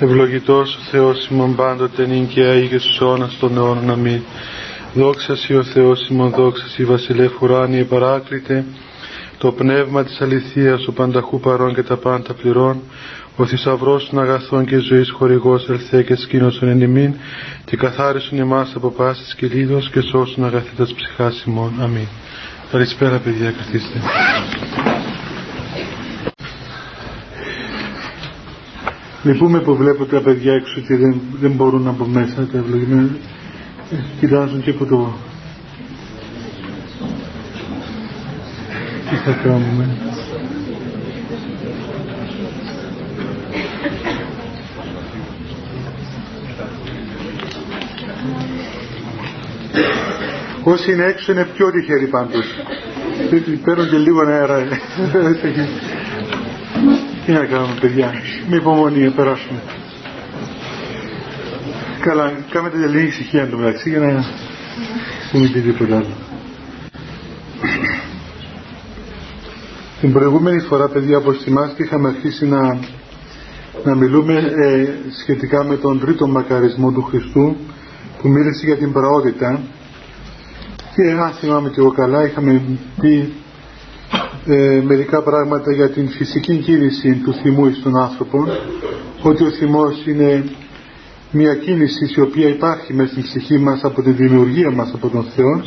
Ευλογητός ο Θεός ημών πάντοτε νυν και αίγε στους αιώνας των αιώνων. Αμήν. Δόξα Σοι ο Θεός ημών, δόξα Σοι βασιλεύ ουράνιε παράκλητε, το πνεύμα της αληθείας, ο πανταχού παρών και τα πάντα πληρών, ο θησαυρός των αγαθών και ζωής χορηγός ελθέ και σκήνωσον εν ημίν και καθάρισον εμάς από πάσης και λίδος και σώσον αγαθήτας ψυχάς ημών. Αμήν. Καλησπέρα παιδιά, καθίστε. Λυπούμε που βλέπω τα παιδιά έξω και δεν, δεν μπορούν από μέσα τα ευλογημένα. Ε, κοιτάζουν και από το... Τι θα κάνουμε; Όσοι είναι έξω είναι πιο τυχεροί πάντως. Παίρνουν και λίγο αέρα. Τι να κάνουμε παιδιά, με υπομονή να περάσουμε. Καλά, κάνετε λίγη ησυχία εν τω μεταξύ για να πούμε και τίποτα άλλο. Την προηγούμενη φορά παιδιά όπως θυμάστε είχαμε αρχίσει να, να μιλούμε ε, σχετικά με τον τρίτο μακαρισμό του Χριστού που μίλησε για την πραότητα και αν θυμάμαι και εγώ καλά είχαμε πει ε, μερικά πράγματα για την φυσική κίνηση του θυμού στον άνθρωπο ότι ο θυμός είναι μια κίνηση η οποία υπάρχει μέσα στην ψυχή μας από τη δημιουργία μας από τον Θεό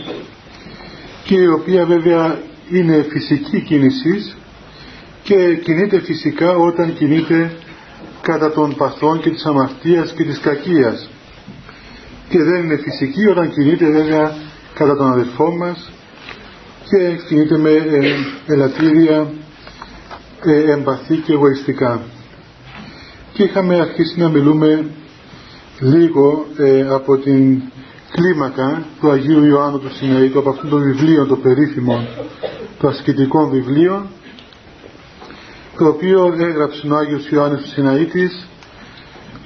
και η οποία βέβαια είναι φυσική κίνηση και κινείται φυσικά όταν κινείται κατά των παθών και της αμαρτίας και της κακίας. Και δεν είναι φυσική όταν κινείται βέβαια κατά τον αδελφό μας και κινείται με ε, ελαττήρια ε, εμπαθή και εγωιστικά. Και είχαμε αρχίσει να μιλούμε λίγο ε, από την κλίμακα του Αγίου Ιωάννου του Σιναήτου από αυτόν τον βιβλίο το περίφημο το ασκητικό βιβλίο το οποίο έγραψε ο Άγιος Ιωάννης του Σιναήτης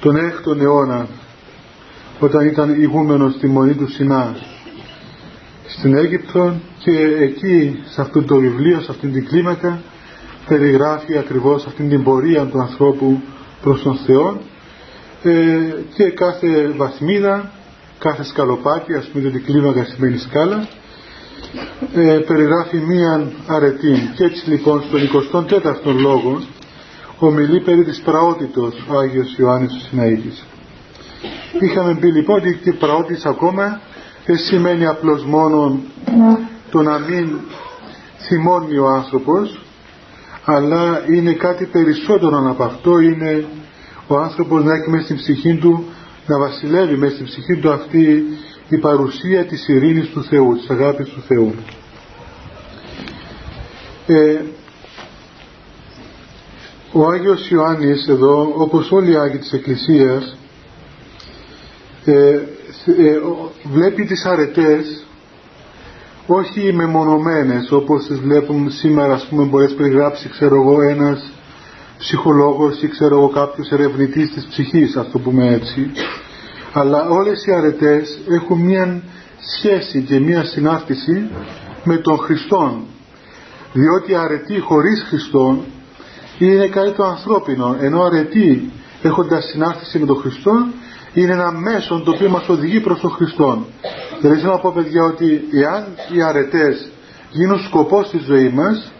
τον 6ο αιώνα όταν ήταν ηγούμενος στη Μονή του Σινά στην Αίγυπτο και εκεί σε αυτό το βιβλίο, σε αυτήν την κλίμακα περιγράφει ακριβώς αυτήν την πορεία του ανθρώπου προς τον Θεό ε, και κάθε βαθμίδα, κάθε σκαλοπάτι, ας πούμε ότι κλίμακα σημαίνει σκάλα ε, περιγράφει μία αρετή και έτσι λοιπόν στον 24ο λόγο ομιλεί περί της πραότητος ο Άγιος Ιωάννης ο Συναήτης. Είχαμε πει λοιπόν ότι η πραότης ακόμα δεν σημαίνει απλώς μόνο το να μην θυμώνει ο άνθρωπος αλλά είναι κάτι περισσότερο από αυτό. Είναι ο άνθρωπος να έχει μέσα στην ψυχή του να βασιλεύει μέσα στην ψυχή του αυτή η παρουσία της ειρήνης του Θεού της αγάπης του Θεού. Ε, ο Άγιος Ιωάννης εδώ όπως όλοι οι Άγιοι της Εκκλησίας ε, ε, βλέπει τις αρετές όχι μεμονωμένες όπως τις βλέπουμε σήμερα ας πούμε μπορείς περιγράψει ξέρω εγώ ένας ψυχολόγος ή ξέρω εγώ κάποιος ερευνητής της ψυχής ας το πούμε έτσι. Αλλά όλες οι αρετές έχουν μια σχέση και μια συνάρτηση με τον Χριστόν. Διότι αρετή χωρίς Χριστόν είναι κάτι το ανθρώπινο ενώ αρετή έχοντας συνάρτηση με τον Χριστό είναι ένα μέσο το οποίο μας οδηγεί προς τον Χριστό. Δηλαδή θέλω να πω παιδιά ότι εάν οι αρετές γίνουν σκοπός στη ζωή μας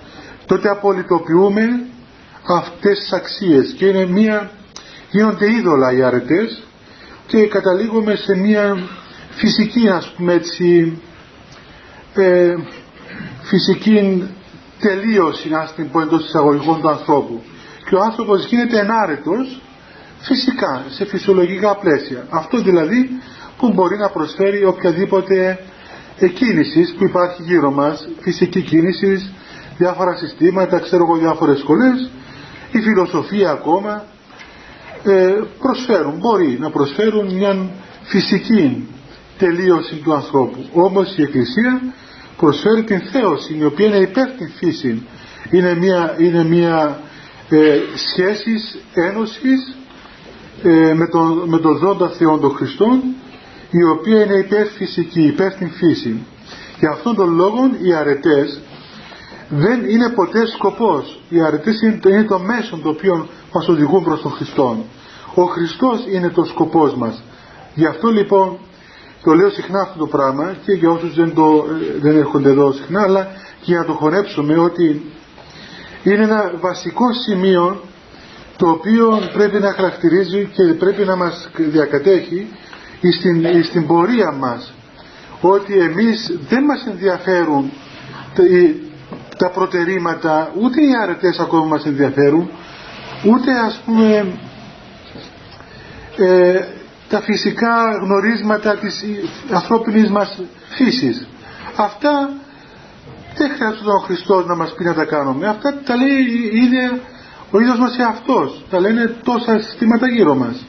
τότε απολυτοποιούμε αυτές τις αξίες και είναι μία, γίνονται είδωλα οι αρετές και καταλήγουμε σε μία φυσική ας πούμε έτσι ε, φυσική τελείωση να την πω εντός εισαγωγικών του ανθρώπου και ο άνθρωπος γίνεται ενάρετος φυσικά, σε φυσιολογικά πλαίσια. Αυτό δηλαδή που μπορεί να προσφέρει οποιαδήποτε κίνηση που υπάρχει γύρω μας, φυσική κίνησης, διάφορα συστήματα, ξέρω εγώ διάφορες σχολές, η φιλοσοφία ακόμα, ε, προσφέρουν, μπορεί να προσφέρουν μια φυσική τελείωση του ανθρώπου. Όμως η Εκκλησία προσφέρει την θέωση, η οποία είναι υπέρ την φύση. Είναι μια, είναι μια ε, σχέσης ένωσης ε, με, τον, με τον ζώντα Θεό των Χριστών η οποία είναι υπέρ φυσική, υπέρ την φύση. Για αυτόν τον λόγο οι αρετές δεν είναι ποτέ σκοπός. Οι αρετές είναι, είναι το μέσο το οποίο μας οδηγούν προς τον Χριστό. ο Χριστός είναι το σκοπός μας γι' αυτό λοιπόν το λέω συχνά αυτό το πράγμα και για όσους δεν, το, δεν έρχονται εδώ συχνά αλλά και για να το χωνέψουμε ότι είναι ένα βασικό σημείο το οποίο πρέπει να χαρακτηρίζει και πρέπει να μας διακατέχει στην, στην πορεία μας ότι εμείς δεν μας ενδιαφέρουν τα προτερήματα ούτε οι αρετές ακόμα μας ενδιαφέρουν ούτε ας πούμε ε, τα φυσικά γνωρίσματα της ανθρώπινης μας φύσης. Αυτά δεν χρειάζεται ο Χριστός να μας πει να τα κάνουμε. Αυτά τα λέει είναι ο ίδιος μας εαυτός. Τα λένε τόσα συστήματα γύρω μας.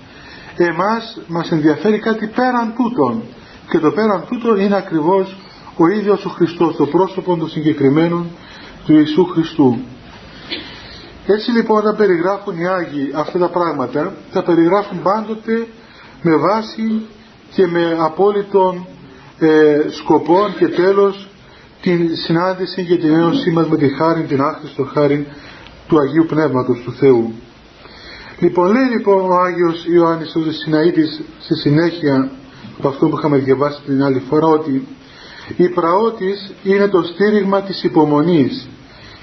Εμάς μας ενδιαφέρει κάτι πέραν τούτων. Και το πέραν τούτων είναι ακριβώς ο ίδιος ο Χριστός το πρόσωπο των συγκεκριμένων του Ιησού Χριστού. Έτσι λοιπόν όταν περιγράφουν οι Άγιοι αυτά τα πράγματα τα περιγράφουν πάντοτε με βάση και με απόλυτον ε, σκοπό και τέλος την συνάντηση και την ένωσή μας με τη χάρη, την άχρηστο χάρη του Αγίου Πνεύματος του Θεού. Λοιπόν, λέει λοιπόν ο Άγιος Ιωάννης ο Σιναήτης στη συνέχεια από αυτό που είχαμε διαβάσει την άλλη φορά ότι η πραότης είναι το στήριγμα της υπομονής.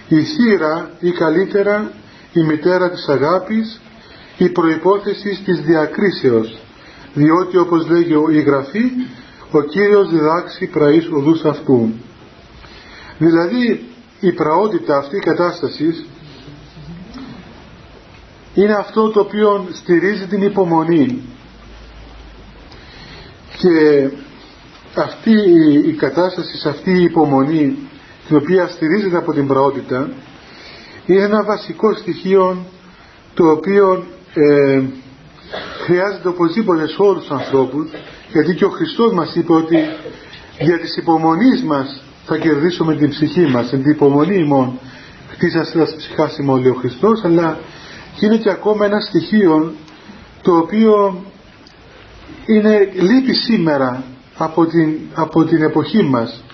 Η θύρα ή καλύτερα η μητέρα της αγάπης η προϋπόθεση της διακρίσεως. Διότι όπως λέγει η Γραφή ο Κύριος διδάξει πραείς οδούς αυτού δηλαδή η πραότητα αυτή η κατάστασης είναι αυτό το οποίο στηρίζει την υπομονή. Και αυτή η κατάσταση, αυτή η υπομονή την οποία στηρίζεται από την πραότητα είναι ένα βασικό στοιχείο το οποίο ε, χρειάζεται οπωσδήποτε σε όλους τους ανθρώπους γιατί και ο Χριστός μας είπε ότι για τις υπομονής μας θα κερδίσουμε την ψυχή μας. Την υπομονή ημών χτίσασε τα ψυχάς ημών λέει ο Χριστός αλλά είναι και ακόμα ένα στοιχείο το οποίο είναι λείπει σήμερα από την, από την εποχή μας.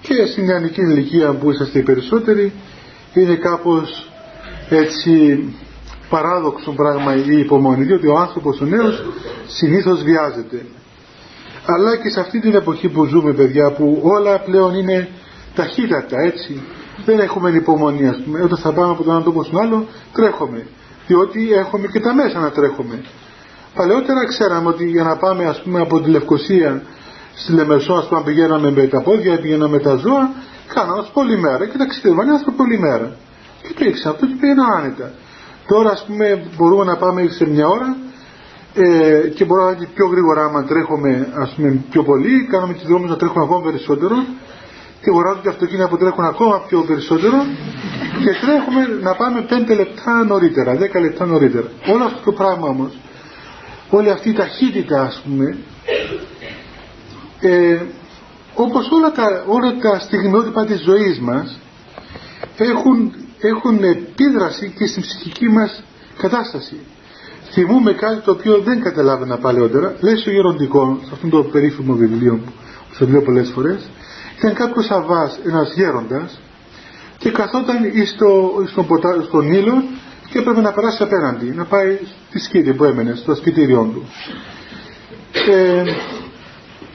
Και στην νεανική ηλικία που είσαστε οι περισσότεροι είναι κάπως έτσι παράδοξο πράγμα η υπομονή διότι ο άνθρωπος ο νέος συνήθως βιάζεται. Αλλά και σε αυτή την εποχή που ζούμε παιδιά που όλα πλέον είναι ταχύτατα έτσι δεν έχουμε υπομονή ας πούμε. Όταν θα πάμε από τον ένα τόπο στον άλλο τρέχουμε διότι έχουμε και τα μέσα να τρέχουμε. Παλαιότερα ξέραμε ότι για να πάμε ας πούμε από τη Λευκοσία στη Λεμεσό ας πούμε πηγαίναμε με τα πόδια πηγαίναμε με τα ζώα κάναμε πολλή μέρα και ταξιδεύανε άνθρωποι πολλή μέρα και το ήξερα αυτό και πήγαινα άνετα. Τώρα ας πούμε μπορούμε να πάμε σε μια ώρα ε, και μπορούμε να πιο γρήγορα άμα τρέχουμε ας πούμε πιο πολύ κάνουμε τις δρόμους να τρέχουμε ακόμα περισσότερο και αγοράζουν και αυτοκίνητα που τρέχουν ακόμα πιο περισσότερο και τρέχουμε να πάμε 5 λεπτά νωρίτερα, 10 λεπτά νωρίτερα. Όλο αυτό το πράγμα όμως, όλη αυτή η ταχύτητα ας πούμε, ε, όπως όλα τα, όλα τα στιγμιότυπα της ζωής μας έχουν, έχουν επίδραση και στην ψυχική μας κατάσταση. Θυμούμε κάτι το οποίο δεν καταλάβαινα παλαιότερα, λέει στο γεροντικός, σε αυτό το περίφημο βιβλίο που σας λέω πολλές φορές, ήταν κάποιος αβάς, ένας γέροντας και καθόταν στο, στο ποτα, στον ήλιο και έπρεπε να περάσει απέναντι, να πάει στη σκήτη που έμενε, στο σκητήριό του. Ε,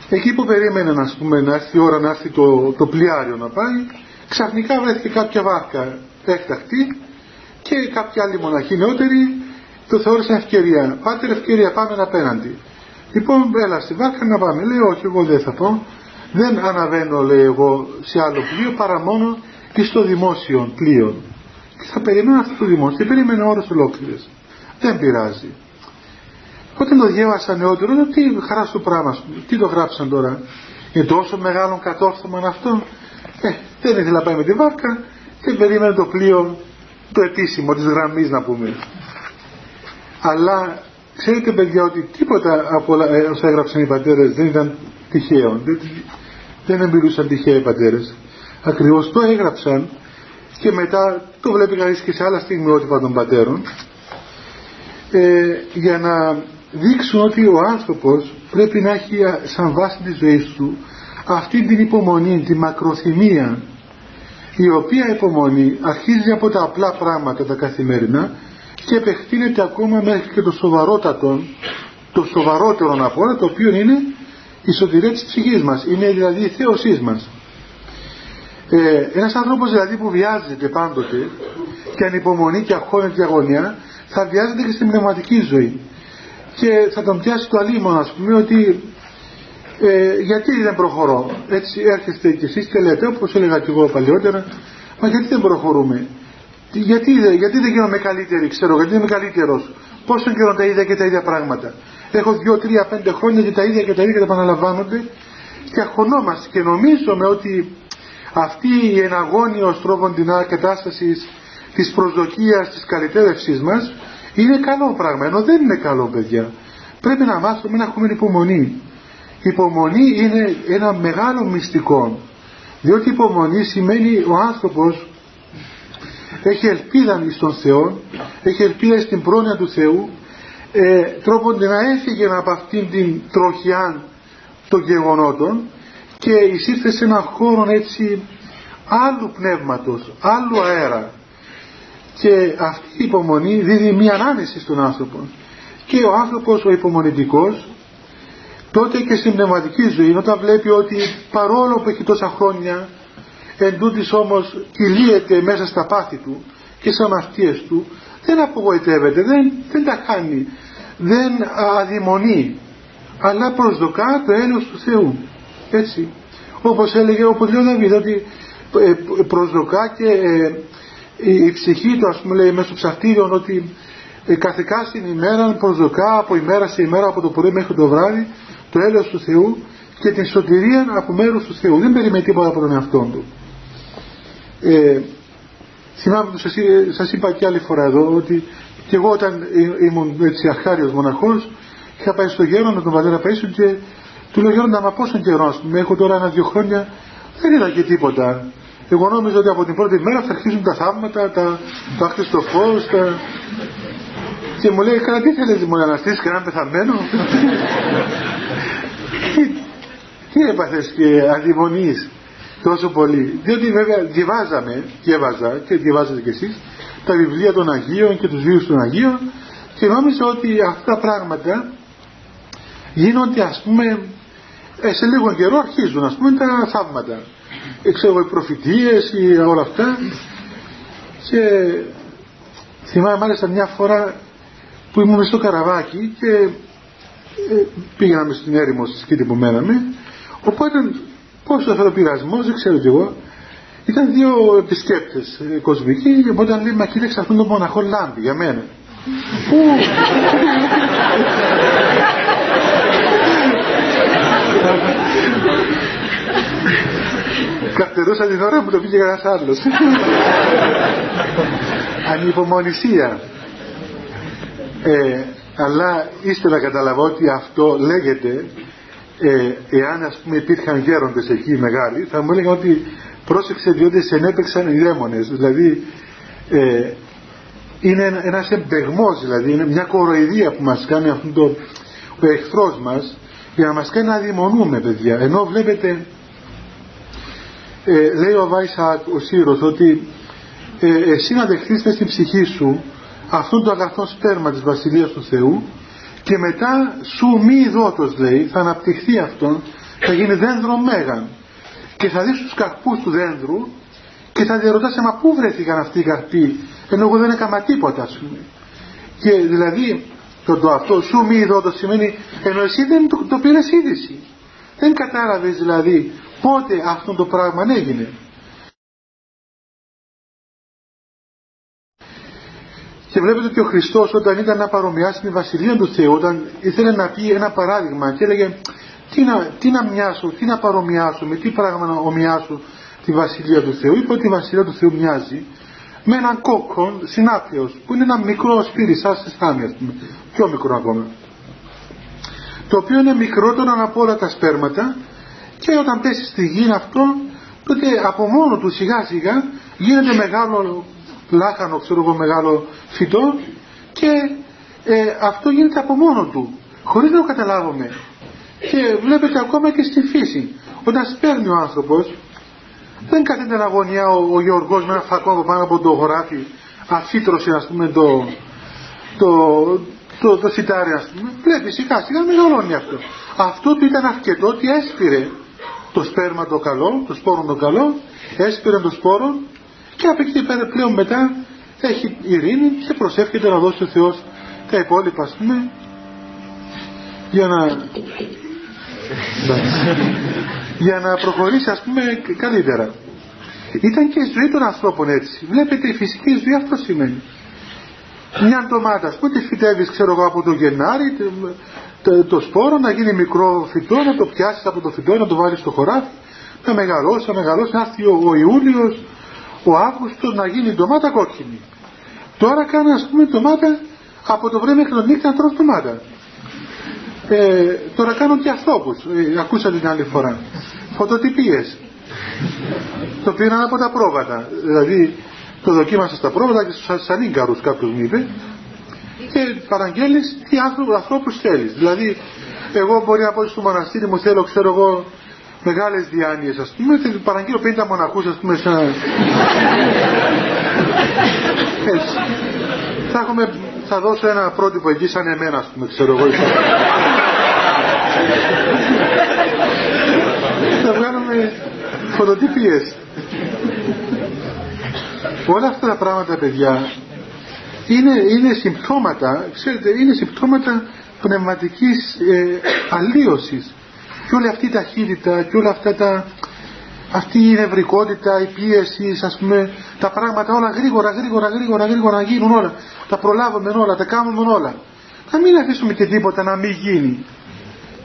εκεί που περίμενε να, πούμε, να έρθει η ώρα να έρθει το, το πλοιάριο να πάει, ξαφνικά βρέθηκε κάποια βάρκα έκτακτη και κάποια άλλη μοναχή νεότερη το θεώρησαν ευκαιρία. Πάτε ευκαιρία, πάμε απέναντι. Λοιπόν, έλα στη βάρκα να πάμε. Λέει, όχι, εγώ δεν θα πω. Δεν αναβαίνω, λέει εγώ, σε άλλο πλοίο παρά μόνο και στο δημόσιο πλοίο. Και θα περιμένω αυτό το δημόσιο. Και περίμενε ώρες ολόκληρες. Δεν πειράζει. Όταν το διέβασα νεότερο, λέω τι χαρά στο πράγμα, τι το γράψαν τώρα. Είναι τόσο μεγάλο κατόρθωμα αυτό. Ε, δεν ήθελα να πάει με τη βάρκα και περίμενε το πλοίο το επίσημο της γραμμής να πούμε. Αλλά ξέρετε παιδιά ότι τίποτα από όλα ε, όσα έγραψαν οι πατέρες δεν ήταν τυχαίο. Δεν, δεν μιλούσαν τυχαία οι πατέρες. Ακριβώς το έγραψαν και μετά το βλέπει κανείς και σε άλλα στιγμιότυπα των πατέρων ε, για να δείξουν ότι ο άνθρωπος πρέπει να έχει σαν βάση της ζωής του αυτή την υπομονή, τη μακροθυμία η οποία υπομονή αρχίζει από τα απλά πράγματα τα καθημερινά και επεκτείνεται ακόμα μέχρι και το σοβαρότατο, το σοβαρότερο από όλα, το οποίο είναι η σωτηρία της ψυχής μας, είναι δηλαδή η θέωσής μας. Ε, ένας άνθρωπος δηλαδή που βιάζεται πάντοτε και ανυπομονεί και αγχώνεται και αγωνία, θα βιάζεται και στην πνευματική ζωή. Και θα τον πιάσει το αλίμονο, ας πούμε, ότι ε, γιατί δεν προχωρώ. Έτσι έρχεστε κι εσείς και λέτε, όπως έλεγα και εγώ παλιότερα, μα γιατί δεν προχωρούμε; Γιατί, γιατί δεν γίνομαι καλύτερη, ξέρω, γιατί είμαι καλύτερος; Πόσο καιρό τα ίδια και τα ίδια πράγματα; Έχω δύο, τρία, πέντε χρόνια και τα ίδια και τα ίδια και τα επαναλαμβάνονται και αγχωνόμαστε και νομίζουμε ότι αυτή η εναγώνιος τρόπον την κατάστασης της προσδοκίας της καλυτέρευσής μας είναι καλό πράγμα, ενώ δεν είναι καλό παιδιά. Πρέπει να μάθουμε να έχουμε υπομονή. Υπομονή είναι ένα μεγάλο μυστικό, διότι υπομονή σημαίνει ο άνθρωπος έχει ελπίδα στον Θεό, έχει ελπίδα στην πρόνοια του Θεού, ε, τρόπον να έφυγε από αυτήν την τροχιά των γεγονότων και εισήρθε σε έναν χώρο έτσι άλλου πνεύματος, άλλου αέρα. Και αυτή η υπομονή δίδει μια άνεση στον άνθρωπο. Και ο άνθρωπος ο υπομονητικός τότε και στην πνευματική ζωή όταν βλέπει ότι παρόλο που έχει τόσα χρόνια εν τούτης όμως κυλίεται μέσα στα πάθη του και στις αμαρτίες του δεν απογοητεύεται, δεν, δεν τα κάνει δεν αδειμονεί αλλά προσδοκά το έλεος του Θεού. Έτσι όπως έλεγε όπως λέει ο Δαβίδ ότι ε, προσδοκά και ε, η ψυχή του ας πούμε λέει μέσω ψαυτήριων ότι ε, καθηκά στην ημέρα προσδοκά από ημέρα σε ημέρα από το πρωί μέχρι το βράδυ το έλεος του Θεού και την σωτηρία από μέρους του Θεού. Δεν περιμένει τίποτα από τον εαυτό του. Ε, θυμάμαι που σας, σας είπα και άλλη φορά εδώ ότι και εγώ όταν ήμουν έτσι αρχάριος μοναχός είχα πάει στο γέροντα τον πατέρα Παΐσου και του λέω γέροντα μα πόσο καιρό ας πούμε έχω τώρα ένα-δυο χρόνια δεν είδα και τίποτα εγώ νόμιζα ότι από την πρώτη μέρα θα αρχίσουν τα θαύματα, τα, το στο φως, τα... και μου λέει, καλά τι θέλεις μου να αναστήσεις κανέναν πεθαμένο; τι, τι έπαθες και αδειμονείς τόσο πολύ. Διότι βέβαια διαβάζαμε, διαβάζα και διαβάζετε κι εσείς, τα βιβλία των Αγίων και τους βίους των Αγίων και νόμιζα ότι αυτά τα πράγματα γίνονται ας πούμε ε, σε λίγο καιρό αρχίζουν ας πούμε τα θαύματα. Ξέρω οι προφητείες ή όλα αυτά. Και θυμάμαι μάλιστα μια φορά που ήμουν στο Καραβάκι και ε, πήγαμε στην έρημο στη σκήτη που μέναμε. Οπότε πόσο αυτό ο πειρασμός δεν ξέρω κι εγώ ήταν δύο επισκέπτες ε, κοσμικοί και οπότε λέει μα κοίταξε αυτόν τον μοναχό λάμπη για μένα Πού; Καρτερούσα την ώρα που το πήγε ένας άλλος. Ανυπομονησία. Ε, αλλά είστε να καταλαβώ ότι αυτό λέγεται ε, εάν ας πούμε υπήρχαν γέροντες εκεί μεγάλοι θα μου έλεγαν ότι πρόσεξε διότι σε ενέπαιξαν οι δαίμονες. Δηλαδή ε, είναι ένας εμπεγμός δηλαδή είναι μια κοροϊδία που μας κάνει αυτό το ο εχθρός μας για να μας κάνει να αδειμονούμε παιδιά. Ενώ βλέπετε ε, λέει ο Βάισακ ο Σύρος ότι ε, εσύ να δεχτείς στην ψυχή σου αυτόν το αγαθό σπέρμα της Βασιλείας του Θεού και μετά σου μη δότος λέει θα αναπτυχθεί αυτόν θα γίνει δένδρο μέγαν και θα δεις τους καρπούς του δένδρου και θα διαρωτάσαι μα πού βρέθηκαν αυτοί οι καρποί ενώ εγώ δεν έκανα τίποτα ας πούμε. Και δηλαδή το, το αυτό σου μη δότος σημαίνει ενώ εσύ δεν το, το πήρες είδηση δεν κατάλαβες δηλαδή πότε αυτό το πράγμα έγινε. Και βλέπετε ότι ο Χριστός όταν ήταν να παρομοιάσει την Βασιλεία του Θεού, όταν ήθελε να πει ένα παράδειγμα και έλεγε τι να, τι να μοιάσω, τι να παρομοιάσω, με τι πράγμα να ομοιάσω τη Βασιλεία του Θεού. Είπε ότι η Βασιλεία του Θεού μοιάζει με έναν κόκκον συνάπιος που είναι ένα μικρό σπίτι σαν στη στάμια, πιο μικρό ακόμα. Το οποίο είναι μικρότερο από όλα τα σπέρματα και όταν πέσει στη γη αυτό τότε από μόνο του σιγά σιγά γίνεται μεγάλο λάχανο ξέρω εγώ μεγάλο φυτό και ε, αυτό γίνεται από μόνο του χωρίς να το καταλάβουμε. Και βλέπετε ακόμα και στη φύση όταν σπέρνει ο άνθρωπος δεν κάθεται να αγωνιά ο, ο Γιώργος με ένα φακό από πάνω από το χωράφι αφήτρωσε ας πούμε το, το, το, το σιτάρι ας πούμε. Βλέπει σιγά σιγά μεγαλώνει αυτό. Αυτό του ήταν αρκετό ότι έσπηρε το σπέρμα το καλό το σπόρο το καλό έσπηρε το σπόρο και από εκεί πέρα πλέον μετά έχει ειρήνη και προσεύχεται να δώσει ο Θεός τα υπόλοιπα ας πούμε για να για να προχωρήσει ας πούμε καλύτερα. Ήταν και η ζωή των ανθρώπων έτσι. Βλέπετε η φυσική ζωή αυτό σημαίνει. Μια ντομάτα που τη φυτεύεις ξέρω εγώ από το Γενάρη το, το, σπόρο να γίνει μικρό φυτό να το πιάσεις από το φυτό να το βάλεις στο χωράφι. Να μεγαλώσει, να μεγαλώσει να έρθει ο, ο Ιούλιος ο Αύγουστος να γίνει ντομάτα κόκκινη. Τώρα κάνει ας πούμε ντομάτα από το βρέ μέχρι τον νύχτα να τρώω ντομάτα. Ε, τώρα κάνουν και ανθρώπους ε, ακούσατε την άλλη φορά. Φωτοτυπίες. Το πήραν από τα πρόβατα. Δηλαδή το δοκίμασα στα πρόβατα και στους ανήγκαρους κάποιος μου είπε. Και παραγγέλνεις τι άνθρωπους, ανθρώπους θέλεις. Δηλαδή εγώ μπορεί να πω στο μοναστήρι μου θέλω ξέρω εγώ μεγάλες διάνοιες ας πούμε και παραγγείλω 50 μοναχούς ας πούμε σαν... έτσι. Θα, έχουμε, θα δώσω ένα πρότυπο εκεί σαν εμένα ας πούμε ξέρω εγώ θα βγάλουμε φωτοτυπίες. Όλα αυτά τα πράγματα παιδιά είναι, είναι συμπτώματα ξέρετε είναι συμπτώματα πνευματικής ε, αλλίωσης και όλη αυτή η ταχύτητα και όλα αυτά τα αυτή η νευρικότητα, η πίεση, ας πούμε, τα πράγματα όλα γρήγορα, γρήγορα, γρήγορα, γρήγορα να γίνουν όλα. Τα προλάβουμε όλα, τα κάνουμε όλα. Να μην αφήσουμε και τίποτα να μην γίνει.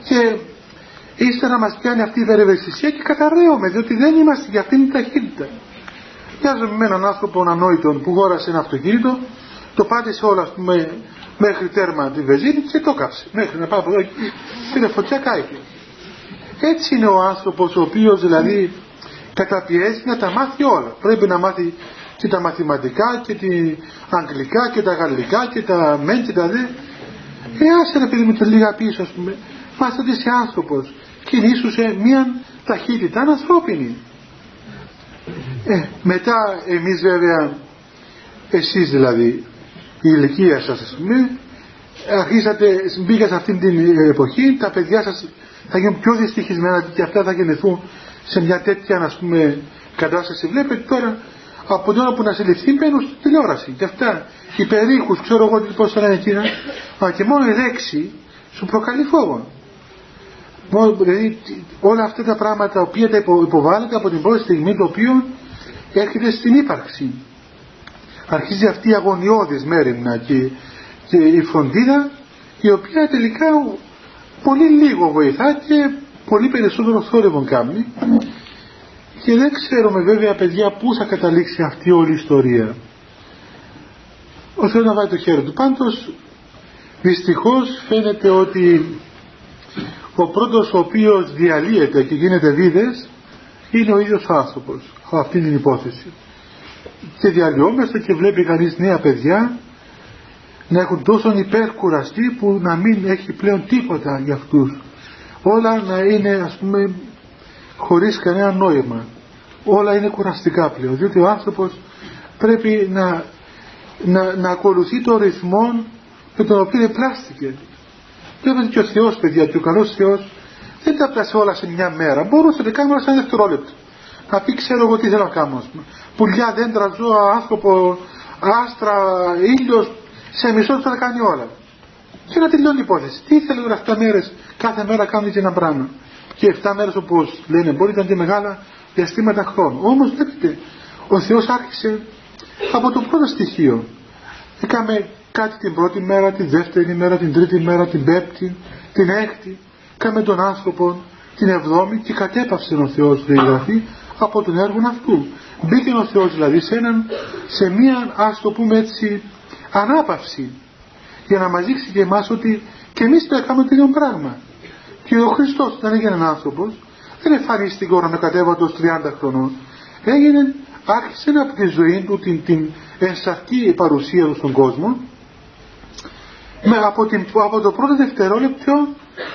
Και ύστερα μας πιάνει αυτή η βερευαισθησία και καταραίουμε, διότι δεν είμαστε για αυτήν την ταχύτητα. Μοιάζομαι με έναν άνθρωπο ανόητο που γόρασε ένα αυτοκίνητο, το πάτησε όλα, ας πούμε, μέχρι τέρμα τη βεζίνη και το κάψε. Μέχρι να πάει από εδώ και πήρε φωτιά κάηκε. Έτσι είναι ο άνθρωπος ο οποίος δηλαδή καταπιέζει να τα μάθει όλα. Πρέπει να μάθει και τα μαθηματικά και τα αγγλικά και τα γαλλικά και τα μεν και τα δε. Ε, άσε ρε παιδί με το λίγα πίσω ας πούμε. Μάστε ότι είσαι άνθρωπος. Κινήσου σε μια ταχύτητα ανθρώπινη. Ε, μετά εμείς βέβαια, εσείς δηλαδή, η ηλικία σας ας πούμε, αρχίσατε, μπήκα σε αυτήν την εποχή, τα παιδιά σας θα γίνουν πιο δυστυχισμένα και αυτά θα γεννηθούν σε μια τέτοια ας πούμε κατάσταση. Βλέπετε τώρα από την ώρα που να συλληφθεί μπαίνουν στην τηλεόραση και αυτά οι περίχους ξέρω εγώ πώς θα λένε εκείνα αλλά και μόνο η λέξη σου προκαλεί φόβο. Δηλαδή όλα αυτά τα πράγματα τα οποία τα υποβάλλεται από την πρώτη στιγμή το οποίο έρχεται στην ύπαρξη. Αρχίζει αυτή η αγωνιώδης μέρημνα και, και η φροντίδα η οποία τελικά πολύ λίγο βοηθά και πολύ περισσότερο θόρυβο κάνει και δεν ξέρουμε βέβαια παιδιά πού θα καταλήξει αυτή όλη η ιστορία. Ο Θεός να βάλει το χέρι του. Πάντως δυστυχώς φαίνεται ότι ο πρώτος ο οποίος διαλύεται και γίνεται βίδες είναι ο ίδιος άνθρωπος από αυτή την υπόθεση. Και διαλυόμαστε και βλέπει κανείς νέα παιδιά να έχουν τόσο υπερκουραστεί που να μην έχει πλέον τίποτα για αυτούς. Όλα να είναι ας πούμε χωρίς κανένα νόημα. Όλα είναι κουραστικά πλέον διότι ο άνθρωπος πρέπει να, να, να ακολουθεί το ρυθμό με τον οποίο πλάστηκε βλέπετε και ο Θεός παιδιά και ο καλός Θεός. Δεν τα πιάσε όλα σε μια μέρα. Μπορούσε να κάνει όλα σε ένα δευτερόλεπτο. Να πει ξέρω εγώ τι θέλω να κάνω πουλιά, δέντρα, ζώα, άνθρωπο άστρα, ήλιος σε μισό θα κάνει όλα. Και να τελειώνει η υπόθεση. Τι ήθελε τώρα 7 μέρε, κάθε μέρα κάνει και ένα πράγμα. Και 7 μέρες όπως λένε μπορεί να ήταν και μεγάλα διαστήματα χρόνου. Όμως βλέπετε, ο Θεός άρχισε από το πρώτο στοιχείο. Έκαμε κάτι την πρώτη μέρα, την δεύτερη μέρα, την τρίτη μέρα, την πέμπτη, την έκτη. Κάμε τον άνθρωπο την εβδόμη και κατέπαυσε ο Θεός γραφή από τον έργο αυτού. Μπήκε ο Θεός δηλαδή σε, έναν, σε μία ας το πούμε έτσι ανάπαυση για να μας δείξει και εμάς ότι και εμείς θα κάνουμε το ίδιο πράγμα. Και ο Χριστός δεν έγινε άνθρωπος, δεν εμφανίστηκε ώρα με κατέβατος 30 χρονών. Έγινε, άρχισε από τη ζωή του την, την ενσαρκή παρουσία του στον κόσμο με, από, την, από το πρώτο δευτερόλεπτο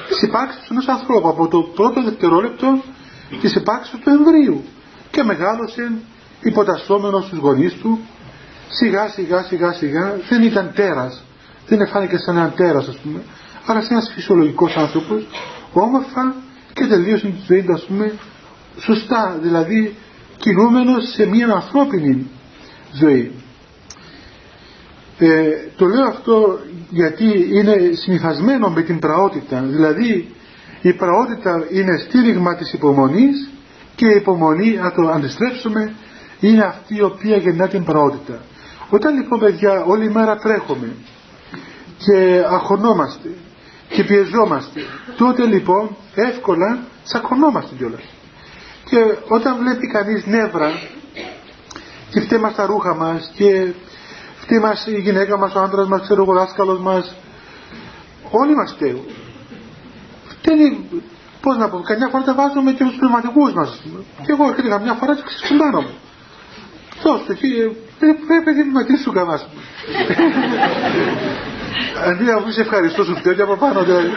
της υπάρξης ενός ανθρώπου, από το πρώτο δευτερόλεπτο της υπάρξης του εμβρίου και μεγάλωσε υποτασσόμενος στους γονείς του σιγά σιγά σιγά σιγά. Δεν ήταν τέρας. Δεν φάνηκε σαν έναν τέρας ας πούμε, αλλά σαν ένας φυσιολογικός άνθρωπος, όμορφα και τελείωσε τη ζωή του ας πούμε σωστά, δηλαδή κινούμενος σε μια ανθρώπινη ζωή. Ε, το λέω αυτό γιατί είναι συνηθισμένο με την πραότητα, δηλαδή η πραότητα είναι στήριγμα της υπομονής και η υπομονή, να το αντιστρέψουμε, είναι αυτή η οποία γεννά την πραότητα. Όταν λοιπόν παιδιά όλη μέρα τρέχουμε και αγωνόμαστε και πιεζόμαστε, τότε λοιπόν εύκολα τσακωνόμαστε κιόλας. Και όταν βλέπει κανείς νεύρα και φταίει τα ρούχα μας και φταίει μας η γυναίκα μας, ο άντρας μας, ξέρω ο δάσκαλος μας, όλοι μας φταίουν. Φταίνει, πώς να πω, καμιά φορά τα βάζουμε και στους πνευματικούς μας. Και εγώ έρχεται καμιά φορά και ξεσπουμπάνω μου. Δώστε εκεί, πρέπει να με σου κανάς. Αντί να πεις ευχαριστώ σου φταίω και από πάνω δηλαδή.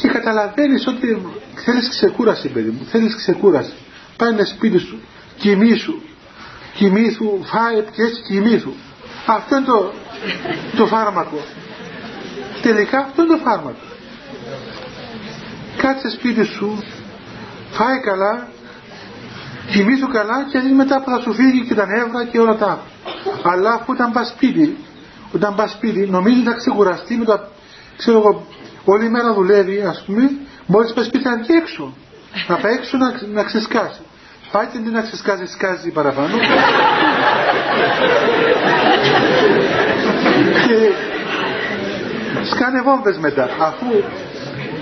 Και καταλαβαίνεις ότι θέλεις ξεκούραση παιδί μου, θέλεις ξεκούραση. Πάει σπίτι σου, κοιμήσου, κοιμήσου, φάε και έτσι κοιμήσου. Αυτό είναι το, το φάρμακο. Τελικά αυτό είναι το φάρμακο. Κάτσε σπίτι σου, φάε καλά, κοιμήσου καλά και μετά θα σου φύγει και τα νεύρα και όλα τα Αλλά αφού όταν πας σπίτι, όταν πας σπίτι νομίζεις να ξεκουραστεί με τα, ξέρω εγώ, όλη μέρα δουλεύει ας πούμε, μόλις πας σπίτι να βγει έξω. Να πάει έξω να, να ξεσκάσει. Πάει και να ξεσκάσει, σκάζει παραπάνω. και σκάνε βόμβες μετά. Αφού